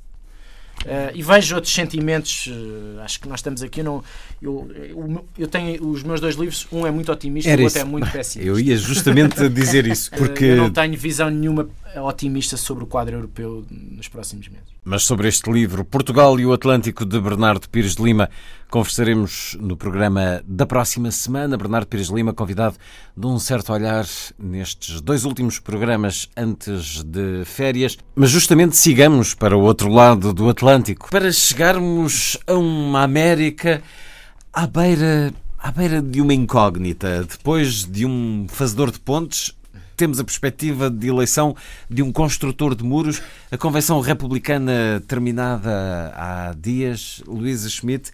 Uh, e vejo outros sentimentos. Uh, acho que nós estamos aqui. Não, eu, eu, eu, tenho os meus dois livros. Um é muito otimista, o outro é muito pessimista. Eu ia justamente dizer isso. Porque... Uh, eu não tenho visão nenhuma otimista sobre o quadro europeu nos próximos meses. Mas sobre este livro, Portugal e o Atlântico, de Bernardo Pires de Lima, conversaremos no programa da próxima semana. Bernardo Pires de Lima, convidado de um certo olhar nestes dois últimos programas antes de férias. Mas justamente sigamos para o outro lado do Atlântico, para chegarmos a uma América à beira, à beira de uma incógnita. Depois de um fazedor de pontes, temos a perspectiva de eleição de um construtor de muros. A convenção republicana terminada há dias, Luísa Schmidt,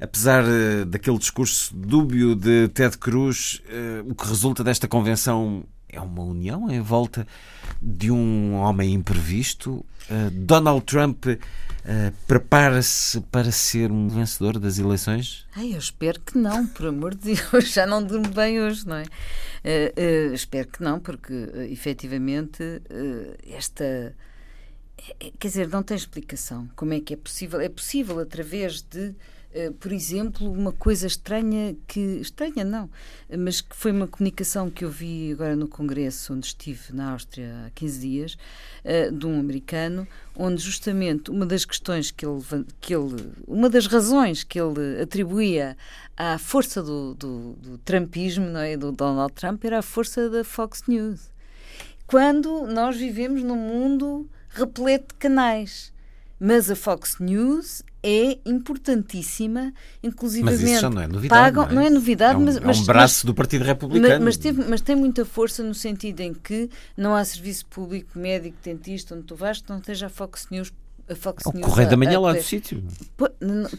apesar eh, daquele discurso dúbio de Ted Cruz, eh, o que resulta desta convenção é uma união em volta de um homem imprevisto. Uh, Donald Trump uh, prepara-se para ser um vencedor das eleições? Ai, eu espero que não, por amor de Deus, já não durmo bem hoje, não é? Uh, espero que não, porque efetivamente esta. Quer dizer, não tem explicação. Como é que é possível? É possível através de Uh, por exemplo, uma coisa estranha que. estranha não, mas que foi uma comunicação que eu vi agora no Congresso, onde estive na Áustria há 15 dias, uh, de um americano, onde justamente uma das questões que ele. Que ele uma das razões que ele atribuía à força do, do, do Trumpismo, não é? Do Donald Trump, era a força da Fox News. Quando nós vivemos num mundo repleto de canais. Mas a Fox News é importantíssima, inclusive mas isso já não é novidade. Pagam, não, é? não é novidade, é um, mas, é um braço mas, do Partido Republicano. Mas, mas, teve, mas, tem muita força no sentido em que não há serviço público, médico, dentista, onde tu vais, que não esteja a Fox News. A Fox o News Correio da Manhã a, lá do sítio.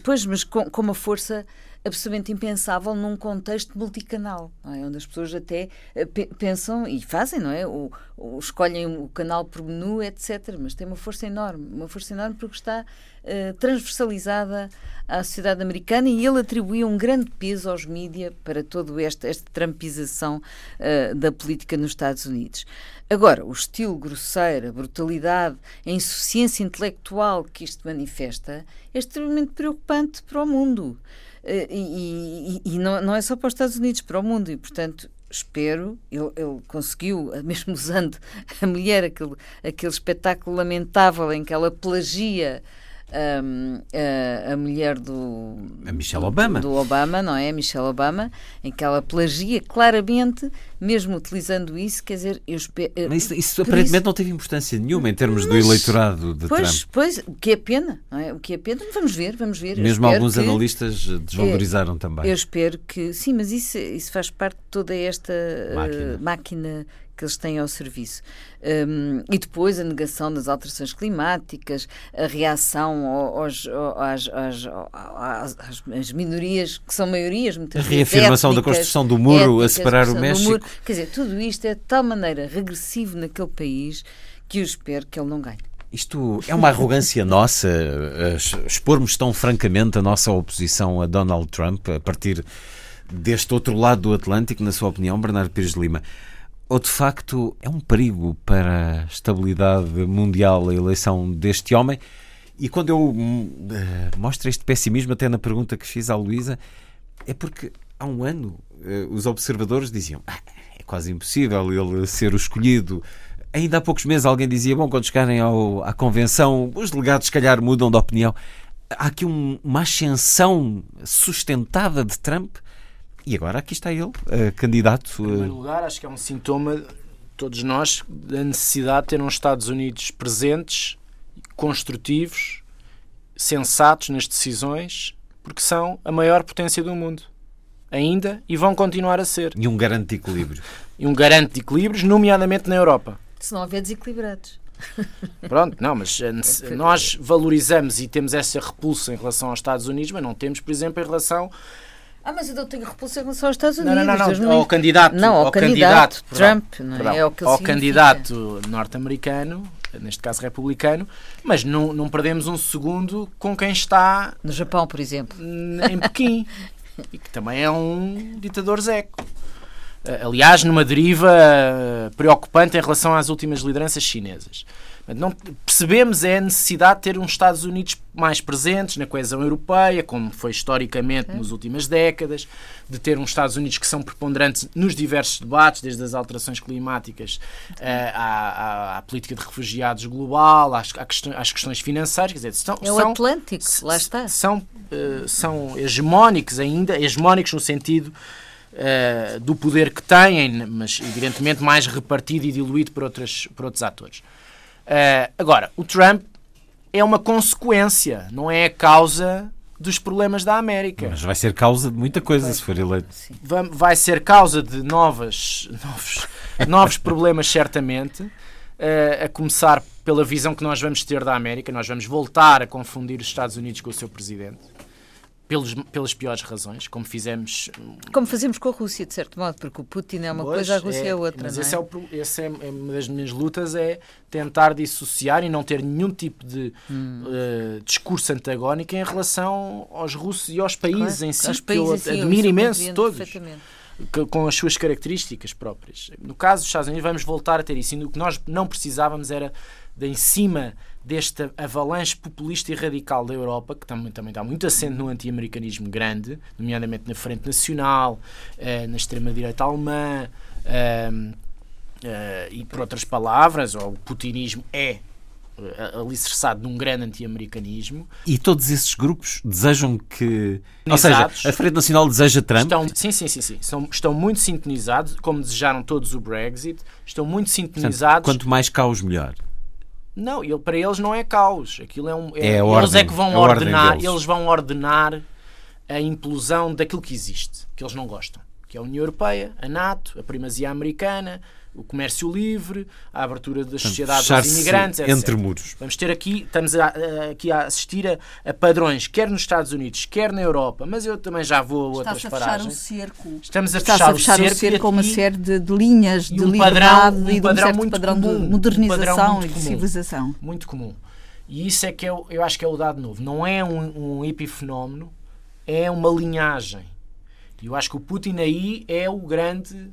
Pois, mas com, com uma força absolutamente impensável num contexto multicanal, é? onde as pessoas até eh, pensam e fazem, não é? O, escolhem o canal por menu, etc. Mas tem uma força enorme, uma força enorme porque está uh, transversalizada à sociedade americana e ele atribuía um grande peso aos mídias para toda esta, esta trampização uh, da política nos Estados Unidos. Agora, o estilo grosseiro, a brutalidade, a insuficiência intelectual que isto manifesta é extremamente preocupante para o mundo. Eh, e, e, e não, não, é só para os Estados Unidos, para o mundo, e portanto espero, ele, ele conseguiu, mesmo usando a mulher, aquele, aquele espetáculo lamentável em que ela plagia um, a, a, mulher do. A Michelle Obama. Do, Obama, não é? A Michelle Obama, em que ela plagia claramente, mesmo utilizando isso, quer dizer, eu espero. Eh, Mas isso, isso aparentemente isso... não teve importância nenhuma em termos Mas, do eleitorado de pois, Trump. Pois, o que é pena, não é? O que é pena, vamos ver, vamos ver. Mesmo alguns que, analistas desvalorizaram também. Eu espero que. Sim, mas isso, isso faz parte de toda esta máquina, uh, máquina que eles têm ao serviço. Um, e depois a negação das alterações climáticas, a reação aos, às, às, às, às, minorias, que são maiorias, muitas A reafirmação étnicas, da construção do muro étnicas, a separar o México. Quer dizer, tudo isto é de tal maneira regressivo naquele país que eu espero que ele não ganhe. Isto é uma arrogância nossa, expormos tão francamente a nossa oposição a Donald Trump a partir deste outro lado do Atlântico, na sua opinião, Bernardo Pires de Lima ou de facto é um perigo para a estabilidade mundial a eleição deste homem? E quando eu uh, mostro este pessimismo, até na pergunta que fiz à Luísa, é porque há um ano uh, os observadores diziam ah, é quase impossível ele ser o escolhido. Ainda há poucos meses alguém dizia: bom, quando chegarem ao, à convenção, os delegados, se calhar, mudam de opinião. Há aqui um, uma ascensão sustentada de Trump e agora aqui está ele, uh, candidato. Em primeiro lugar, acho que é um sintoma, todos nós, da necessidade de ter uns Estados Unidos presentes, construtivos, sensatos nas decisões, porque são a maior potência do mundo. Ainda e vão continuar a ser. E um garante de equilíbrio. E um garante de equilíbrios, nomeadamente na Europa. Se não houver desequilibrados. Pronto, não, mas eh, nós valorizamos e temos essa repulsa em relação aos Estados Unidos, mas não temos, por exemplo, em relação ah, mas eu tenho repulsa em relação aos Estados Unidos. Não, não, não. não. Ao candidato. Não, ao, ao candidato, candidato, Trump. Não é? é o que ao candidato norte-americano, neste caso republicano, mas não, não perdemos um segundo com quem está. No Japão, por exemplo. Em Pequim. e que também é um ditador zeco. Eh, aliás, numa deriva eh, preocupante em relação às últimas lideranças chinesas. Não, percebemos é a necessidade de ter uns Estados Unidos mais presentes na coesão europeia, como foi historicamente nas últimas décadas, de ter uns Estados Unidos que são preponderantes nos diversos debates, desde as alterações climáticas uh, à, à, à, política de refugiados global, às, às questões financeiras. Quer dizer, são, é o são, Atlântico, lá está. São, uh, são hegemónicos ainda, hegemónicos no sentido. Uh, do poder que têm, mas evidentemente mais repartido e diluído por, outras, por outros atores. Uh, agora, o Trump é uma consequência, não é a causa dos problemas da América. Mas vai ser causa de muita coisa vai, se for eleito. Vai ser causa de novas, novos, novos problemas, certamente. Uh, a começar pela visão que nós vamos ter da América. Nós vamos voltar a confundir os Estados Unidos com o seu presidente pelos, pelas piores razões, como fizemos. Como fazemos com a Rússia, de certo modo, porque o Putin é uma pois, coisa, a Rússia é, é outra. Mas é? esse é, o, esse é, é, uma das minhas lutas, é tentar dissociar e não ter nenhum tipo de hum. uh, discurso antagónico em relação aos russos e aos países claro, em si, que eu admiro imenso, todos. Com as suas características próprias. No caso dos Estados Unidos, vamos voltar a ter isso. E o que nós não precisávamos era de em cima desta avalanche populista e radical da Europa, que também, também está muito assente no anti-americanismo grande, nomeadamente na Frente Nacional, uh, na extrema-direita alemã, uh, e por outras palavras, o putinismo é alicerçado num grande anti-americanismo. E todos esses grupos desejam que. Ou seja, a Frente Nacional deseja Trump? Estão, sim, sim, sim. sim. Estão, estão muito sintonizados, como desejaram todos o Brexit, estão muito sintonizados. Portanto, quanto mais caos, melhor. Não, ele, para eles não é caos. Aquilo é um. É, é eles ordem, é que vão ordenar. Eles vão ordenar a implosão daquilo que existe, que eles não gostam. Que é a União Europeia, a NATO, a primazia americana, o comércio livre, a abertura das sociedades aos imigrantes, etc. Entre muros. Vamos ter aqui, estamos a, a, aqui a assistir a, a, padrões, quer nos Estados Unidos, quer na Europa, mas eu também já vou a outras paragens. A fechar o cerco. Estamos a fechar, a fechar o cerco, o cerco com uma série de, de linhas de um liberdade padrão, um e de um certo muito padrão comum, de modernização um e de comum, civilização. Muito comum. E isso é que eu, eu acho que é o dado novo. Não é um, um epifenómeno, é uma linhagem. E eu acho que o Putin aí é o grande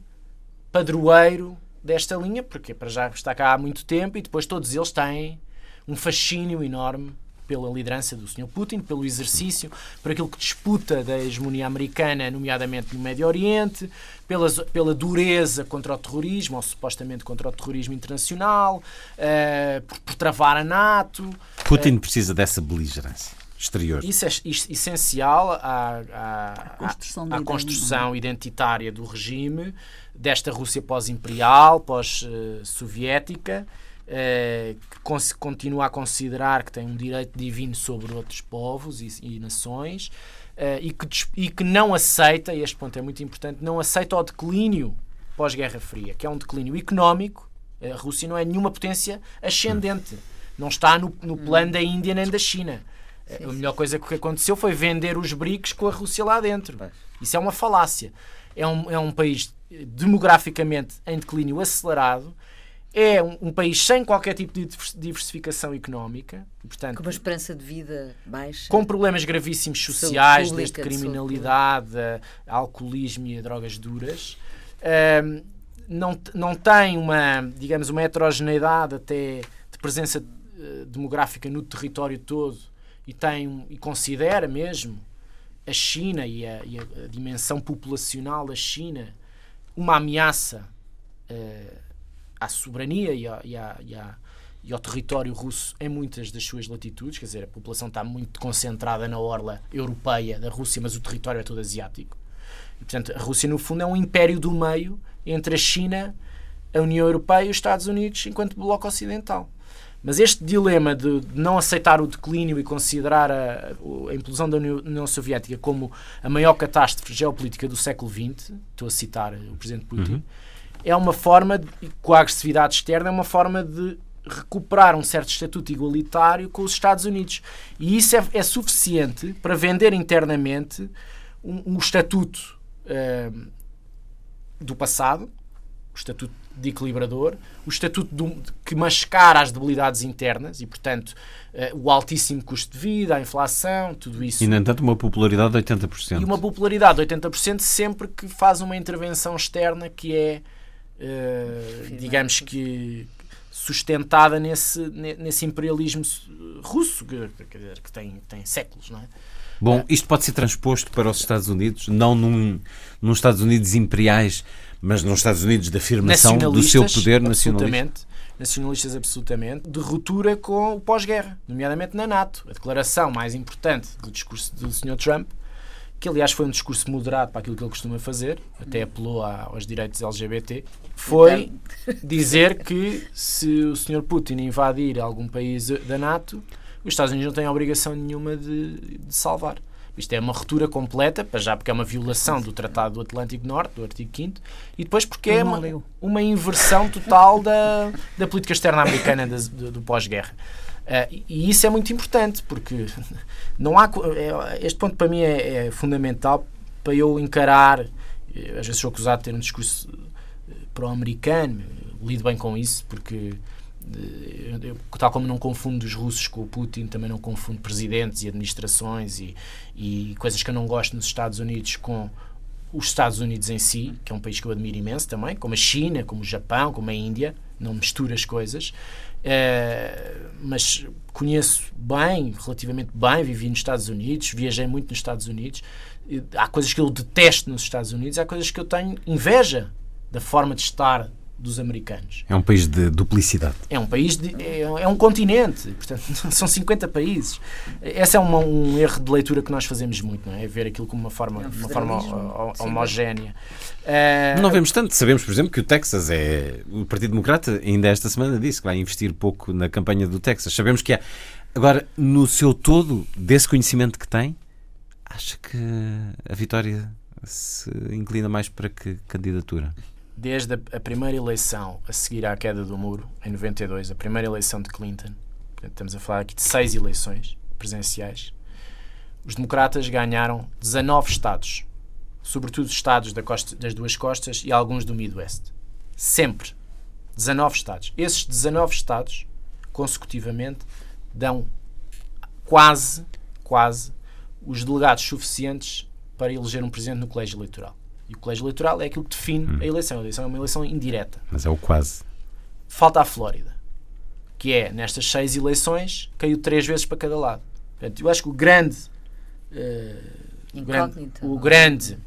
padroeiro desta linha, porque para já está cá há muito tempo e depois todos eles têm um fascínio enorme pela liderança do Sr. Putin, pelo exercício, por aquilo que disputa da hegemonia americana, nomeadamente no Médio Oriente, pela, pela dureza contra o terrorismo, ou supostamente contra o terrorismo internacional, uh, por, por, travar a NATO. Putin uh, precisa dessa beligerância exterior. Isso é essencial à, à, à construção, à construção identitária do regime desta Rússia pós-imperial, pós-soviética, eh, que continua a considerar que tem um direito divino sobre outros povos e, e nações eh, e, que, e que não aceita, e este ponto é muito importante, não aceita o declínio pós-Guerra Fria, que é um declínio económico. A Rússia não é nenhuma potência ascendente. Não está no, no plano da Índia nem da China. Sim, a melhor coisa que aconteceu foi vender os BRICS com a Rússia lá dentro. Isso é uma falácia. É um, é um país demograficamente em declínio acelerado, é um, um, país sem qualquer tipo de diversificação económica, portanto, com uma esperança de vida baixa, com problemas gravíssimos sociais, desde criminalidade, a, alcoolismo e a drogas duras. Um, não, não tem uma, digamos, uma heterogeneidade até de presença uh, demográfica no território todo e tem e considera mesmo a China e a, e a dimensão populacional da China uma ameaça uh, à soberania e, à, e, e, e, ao território russo em muitas das suas latitudes. Quer dizer, a população está muito concentrada na orla europeia da Rússia, mas o território é todo asiático. E, portanto, a Rússia, no fundo, é um império do meio entre a China, a União Europeia e os Estados Unidos enquanto bloco ocidental. Mas este dilema de não aceitar o declínio e considerar a, a implosão da União Soviética como a maior catástrofe geopolítica do século XX, estou a citar o Presidente Putin, uhum. é uma forma, de, com a agressividade externa, é uma forma de recuperar um certo estatuto igualitário com os Estados Unidos. E isso é, é suficiente para vender internamente um, um estatuto uh, do passado, o estatuto de equilibrador, o estatuto do, que mascara as debilidades internas e, portanto, uh, o altíssimo custo de vida, a inflação, tudo isso. E, no entanto, uma popularidade de 80%. E uma popularidade de 80% sempre que faz uma intervenção externa que é, uh, digamos que, sustentada nesse, nesse imperialismo russo, que, que tem, tem séculos, não é? Bom, isto pode ser transposto para os Estados Unidos, não num, num Estados Unidos imperiais mas nos Estados Unidos de afirmação do seu poder nacionalista. Nacionalistas, absolutamente, de ruptura com o pós-guerra, nomeadamente na NATO. A declaração mais importante do discurso do Sr. Trump, que aliás foi um discurso moderado para aquilo que ele costuma fazer, até apelou aos direitos LGBT, foi dizer que se o Sr. Putin invadir algum país da NATO, os Estados Unidos não têm obrigação nenhuma de, de salvar. Isto é uma ruptura completa, para já porque é uma violação do Tratado do Atlântico Norte, do artigo 5 e depois porque é uma, uma inversão total da, da política externa americana do, do pós-guerra. Uh, e isso é muito importante, porque não há. É, este ponto para mim é, é, fundamental para eu encarar. Eh, às vezes sou acusado de ter um discurso eh, pró-americano, lido bem com isso, porque tal como não confundo os russos com o Putin, também não confundo presidentes e administrações e, e coisas que eu não gosto nos Estados Unidos com os Estados Unidos em si, que é um país que eu admiro imenso também, como a China, como o Japão, como a Índia, não mistura as coisas. Uh, mas conheço bem, relativamente bem, vivi nos Estados Unidos, viajei muito nos Estados Unidos. Há coisas que eu detesto nos Estados Unidos, há coisas que eu tenho inveja da forma de estar dos americanos. É um país de duplicidade. É um país, de, é, é, um continente, portanto, são 50 países. Esse é uma, um erro de leitura que nós fazemos muito, não é? é ver aquilo como uma forma, é um uma forma homogénea. Uh, não vemos tanto. Sabemos, por exemplo, que o Texas é. O Partido Democrata, ainda esta semana, disse que vai investir pouco na campanha do Texas. Sabemos que é. Agora, no seu todo, desse conhecimento que tem, acha que a vitória se inclina mais para que candidatura? Desde a, primeira eleição a seguir à queda do muro, em 92, a primeira eleição de Clinton, estamos a falar aqui de seis eleições presidenciais, os democratas ganharam 19 estados, sobretudo estados da costa, das duas costas e alguns do Midwest. Sempre. 19 estados. Esses 19 estados, consecutivamente, dão quase, quase, os delegados suficientes para eleger um presidente no colégio eleitoral. E o colégio eleitoral é aquilo que define hum. a eleição. A eleição é uma eleição indireta. Mas é o quase. Falta a Flórida, que é, nestas seis eleições, caiu três vezes para cada lado. Portanto, eu acho que o grande. Uh, o grande, o grande,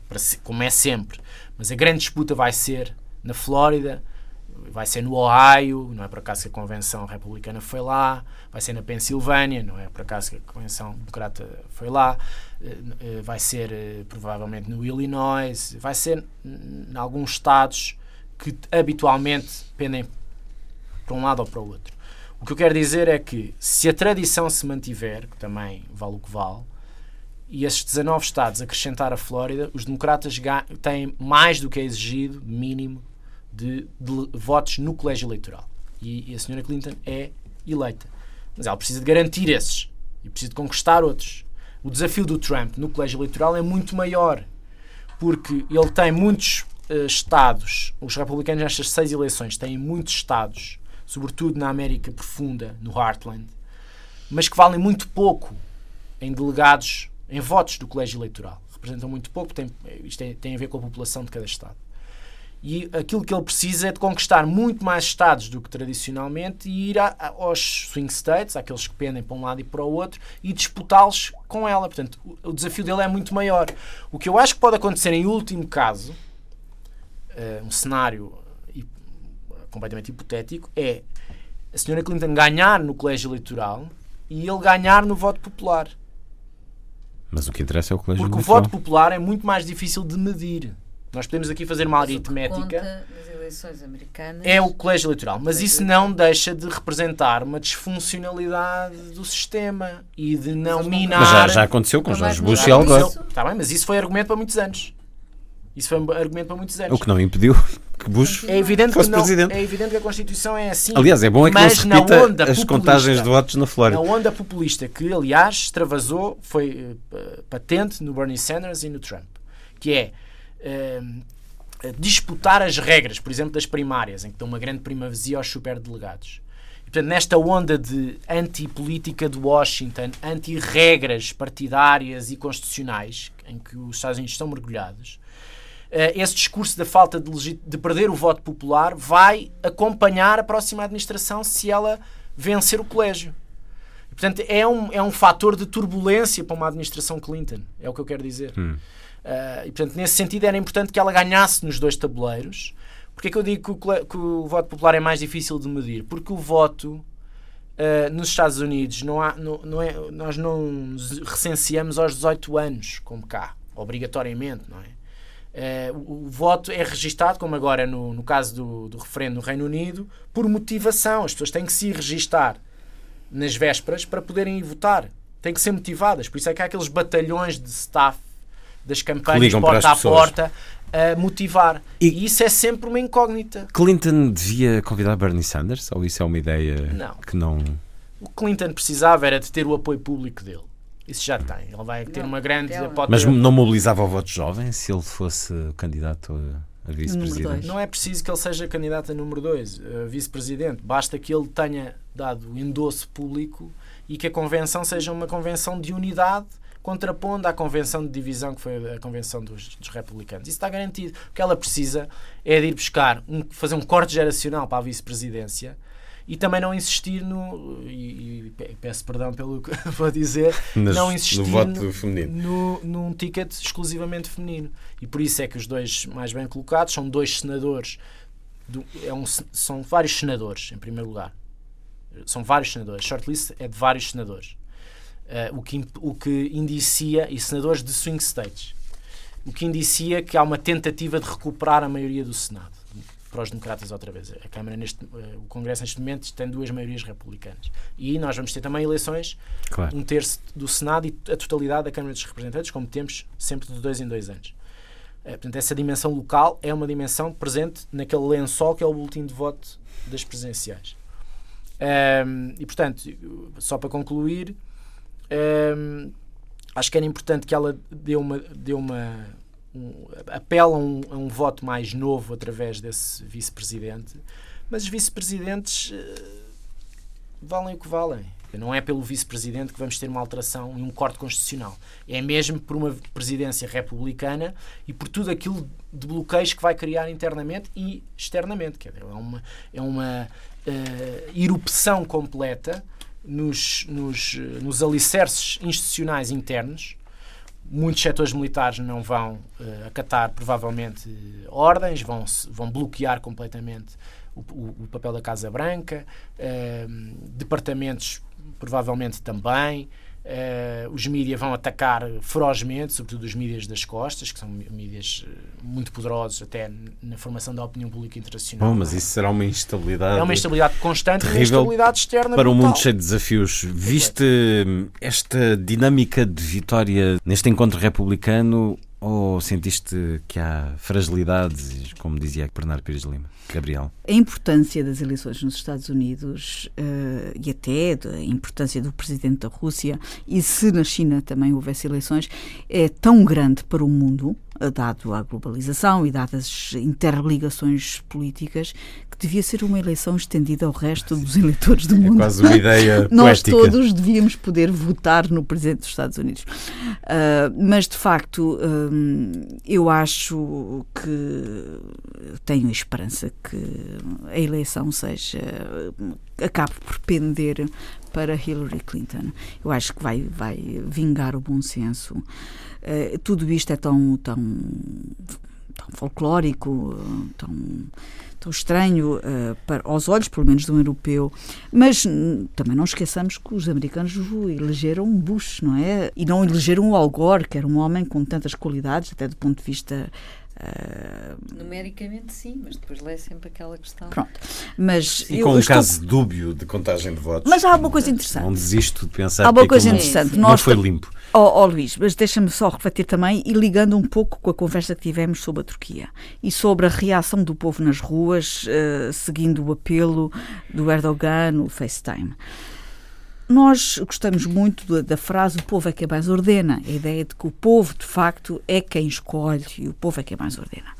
como é sempre, mas a grande disputa vai ser na Flórida, vai ser no Ohio, não é por acaso que a Convenção Republicana foi lá, vai ser na Pensilvânia, não é por acaso que a Convenção Democrata foi lá, vai ser eh, provavelmente no Illinois, vai ser em alguns estados que habitualmente pendem para um lado ou para o outro. O que eu quero dizer é que se a tradição se mantiver, que também vale o que vale, e esses 19 estados acrescentar a Flórida, os democratas têm mais do que é exigido, mínimo, de, de votos no colégio eleitoral. E, e, a senhora Clinton é eleita. Mas ela precisa de garantir esses e precisa de conquistar outros. O desafio do Trump no colégio eleitoral é muito maior, porque ele tem muitos uh, estados, os republicanos nestas seis eleições têm muitos estados, sobretudo na América Profunda, no Heartland, mas que valem muito pouco em delegados, em votos do colégio eleitoral. Representam muito pouco, tem, isto tem, tem a ver com a população de cada estado. E aquilo que ele precisa é de conquistar muito mais estados do que tradicionalmente e ir a, a, aos swing states, aqueles que pendem para um lado e para o outro, e disputá-los com ela. Portanto, o, o, desafio dele é muito maior. O que eu acho que pode acontecer em último caso, uh, um cenário completamente hipotético, é a senhora Clinton ganhar no colégio eleitoral e ele ganhar no voto popular. Mas o que interessa é o colégio Porque eleitoral. Porque o voto popular é muito mais difícil de medir. Nós podemos aqui fazer uma aritmética. É o colégio eleitoral, mas isso não deixa de representar uma disfuncionalidade do sistema e de não minar. Mas já, já aconteceu com Jorge Bush e Al Gore. Está bem, mas isso foi argumento para muitos anos. Isso foi um argumento para muitos anos. O que não impediu que Bush é evidente fosse que não, presidente. É evidente que a Constituição é assim. Aliás, é bom é que não se repita as contagens de votos na Flórida. A onda populista que, aliás, extravasou, foi uh, patente no Bernie Sanders e no Trump. Que é disputar as regras, por exemplo, das primárias, em que dão uma grande primazia aos superdelegados. E, portanto, nesta onda de antipolítica de Washington, anti-regras partidárias e constitucionais, em que os Estados Unidos estão mergulhados, uh, esse discurso da falta de, de perder o voto popular vai acompanhar a próxima administração se ela vencer o colégio. portanto, é um, é um fator de turbulência para uma administração Clinton, é o que eu quero dizer. Hum. Uh, e, portanto, nesse sentido, era importante que ela ganhasse nos dois tabuleiros. Porque é que eu digo que o, que o voto popular é mais difícil de medir? Porque o voto uh, nos Estados Unidos, não há, não, não é, nós não nos recenseamos aos 18 anos, como cá, obrigatoriamente, não é? Uh, o, o, voto é registado, como agora no, no caso do, do referendo no Reino Unido, por motivação. As pessoas têm que se registar nas vésperas para poderem ir votar. Têm que ser motivadas. Por isso é que há aqueles batalhões de staff das campanhas porta a porta a motivar. E, e, isso é sempre uma incógnita. Clinton devia convidar Bernie Sanders? Ou isso é uma ideia não. que não. O que Clinton precisava era de ter o apoio público dele. Isso já tem. Ele vai ter não, uma grande. Mas não mobilizava o voto jovem se ele fosse candidato a, a vice-presidente? Não é preciso que ele seja candidato a número 2, vice-presidente. Basta que ele tenha dado endosso público e que a convenção seja uma convenção de unidade contrapondo à convenção de divisão que foi a convenção dos, dos republicanos. Isso está garantido. O que ela precisa é de ir buscar, um, fazer um corte geracional para a vice-presidência e também não insistir no. E, e peço perdão pelo que vou dizer, Nas, não insistir no voto feminino. No, num ticket exclusivamente feminino. E por isso é que os dois mais bem colocados são dois senadores. Do, é um, são vários senadores, em primeiro lugar. São vários senadores. Shortlist é de vários senadores. Uh, o, que, o que indicia. E senadores de swing states. O que indicia que há uma tentativa de recuperar a maioria do Senado para os democratas outra vez. A Câmara neste, eh, o Congresso neste momento tem duas maiorias republicanas. E nós vamos ter também eleições, claro. um terço do Senado e a totalidade da Câmara dos Representantes, como temos sempre de dois em dois anos. Eh, portanto, essa dimensão local é uma dimensão presente naquele lençol que é o boletim de voto das presidenciais. Um, e, portanto, só para concluir, um, acho que era importante que ela dê uma, dê uma, um, apela a um, a um, voto mais novo através desse vice-presidente, mas os vice-presidentes uh, valem o que valem. Não é pelo vice-presidente que vamos ter uma alteração e um corte constitucional. É mesmo por uma presidência republicana e por tudo aquilo de bloqueios que vai criar internamente e externamente. Quer dizer, é uma, é uma uh, erupção completa nos, nos, nos alicerces institucionais internos muitos setores militares não vão uh, acatar provavelmente ordens, vão, vão bloquear completamente o, o, o papel da Casa Branca, uh, departamentos provavelmente também. Uh, os mídias vão atacar ferozmente, sobretudo os mídias das costas, que são mídias eh, muito poderosos até na formação da opinião pública internacional. Bom, mas isso será uma instabilidade. É uma instabilidade constante uma instabilidade externa. Para um mundo cheio de desafios. Viste hum, esta dinâmica de vitória neste encontro republicano ou sentiste que há fragilidades, como dizia Bernardo Pires Lima? Gabriel? A importância das eleições nos Estados Unidos uh, e até a importância do presidente da Rússia e se na China também houvesse eleições é tão grande para o mundo dado a globalização e dadas as interligações políticas, que devia ser uma eleição estendida ao resto dos eleitores do é mundo. É quase uma ideia Nós poética. todos devíamos poder votar no presidente dos Estados Unidos. Uh, mas, de facto, eu acho que tenho esperança que a eleição seja acabe por pender para Hillary Clinton. Eu acho que vai, vai vingar o bom senso. Uh, tudo isto é tão, tão, tão folclórico, tão, tão estranho uh, para, aos olhos, pelo menos, de um europeu. Mas também não esqueçamos que os americanos elegeram Bush, não é? E não elegeram o Al Gore, que era um homem com tantas qualidades, até do ponto de vista Uh, Numericamente sim, mas depois lê sempre aquela questão. Pronto. Mas e com um estou... caso dúbio de contagem de votos. Mas há uma coisa interessante. Não desisto de pensar há uma coisa interessante. Não, Nós foi limpo. Ó oh, oh, Luís, mas deixa-me só refletir também e ligando um pouco com a conversa que tivemos sobre a Turquia e sobre a reação do povo nas ruas, uh, seguindo o apelo do Erdogan no FaceTime. Nós gostamos muito da frase o povo é quem mais ordena, a ideia de que o povo, de facto, é quem escolhe e o povo é quem mais ordena.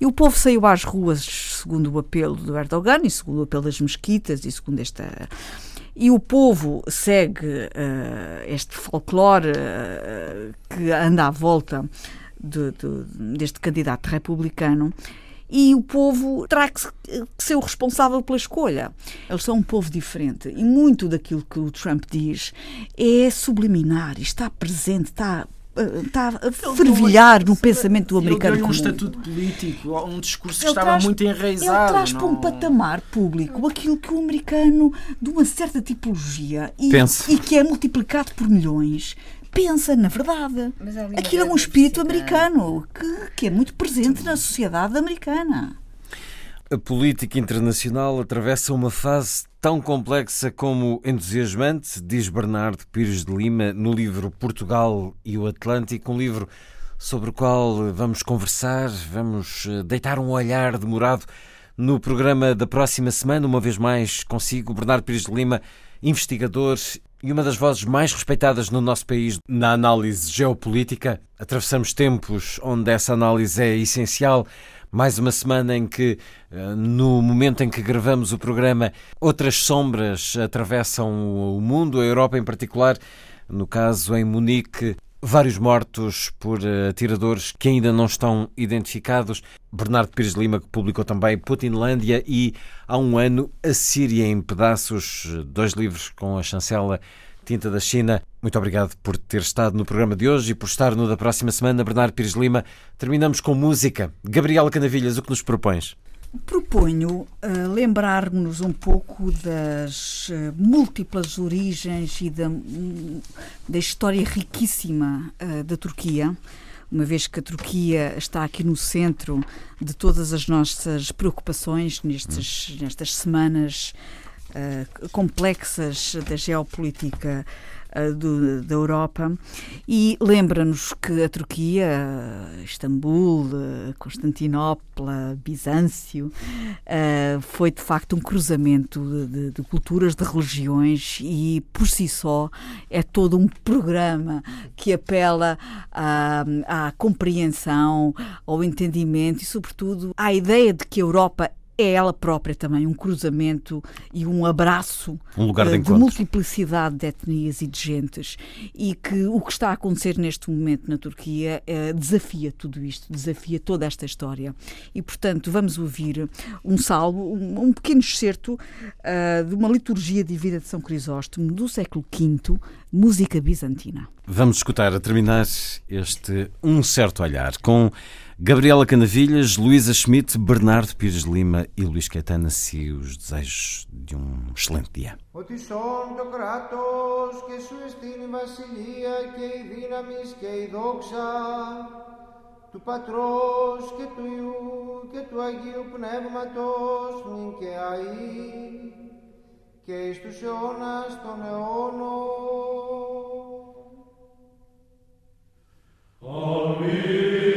E o povo saiu às ruas segundo o apelo do Erdogan e segundo o apelo das mesquitas e segundo esta. E o povo segue uh, este folclore uh, que anda à volta de, de, deste candidato republicano e o povo terá que ser o responsável pela escolha. Eles são um povo diferente e muito daquilo que o Trump diz é subliminar, está presente, está está a fervilhar no pensamento do americano ele comum. um estatuto político, um discurso que ele estava traz, muito enraizado. Ele traz não... para um patamar público aquilo que o americano, de uma certa tipologia, e, e que é multiplicado por milhões, pensa, na verdade. Aquilo é um espírito americano que, que é muito presente na sociedade americana. A política internacional atravessa uma fase tão complexa como entusiasmante, diz Bernardo Pires de Lima no livro Portugal e o Atlântico, um livro sobre o qual vamos conversar, vamos eh, deitar um olhar demorado no programa da próxima semana, uma vez mais consigo, Bernardo Pires de Lima, investigador e uma das vozes mais respeitadas no nosso país na análise geopolítica. Atravessamos tempos onde essa análise é essencial. Mais uma semana em que, eh, no momento em que gravamos o programa, outras sombras atravessam o mundo, a Europa em particular. No caso, em Munique, vários mortos por atiradores que ainda não estão identificados. Bernardo Pires Lima, que publicou também Putinlândia e, há um ano, A Síria em Pedaços, dois livros com a chancela Tinta da China. Muito obrigado por ter estado no programa de hoje e por estar no da próxima semana, Bernardo Pires Lima. Terminamos com música. Gabriela Canavilhas, o que nos propões? Proponho uh, lembrar-nos um pouco das uh, múltiplas origens e da, da história riquíssima uh, da Turquia, uma vez que a Turquia está aqui no centro de todas as nossas preocupações nestes, nestas semanas complexas da geopolítica do, da Europa. E lembra-nos que a Turquia, Istambul, Constantinopla, Bizâncio, uh, foi de facto um cruzamento de, de, culturas, de religiões e por si só é todo um programa que apela à, à compreensão, ao entendimento e, sobretudo, à ideia de que a Europa é ela própria também um cruzamento e um abraço um lugar de, uh, de multiplicidade de etnias e de gentes. E que o que está a acontecer neste momento na Turquia uh, desafia tudo isto, desafia toda esta história. E portanto vamos ouvir um salvo, um, um pequeno excerto uh, de uma liturgia divina de São Crisóstomo do século V, música bizantina. Vamos escutar a terminar este Um Certo Olhar com Gabriela Canavilhas, Luísa Schmidt, Bernardo Pires Lima e Luís Caetano, se os desejos de um excelente dia. Ότι σών το κράτος και σου εστίν η βασιλεία και η δύναμη και η δόξα του Πατρός και του Ιού και του Αγίου Πνεύματος νυν και αΐ και εις τους αιώνας των αιώνων. Αμήν.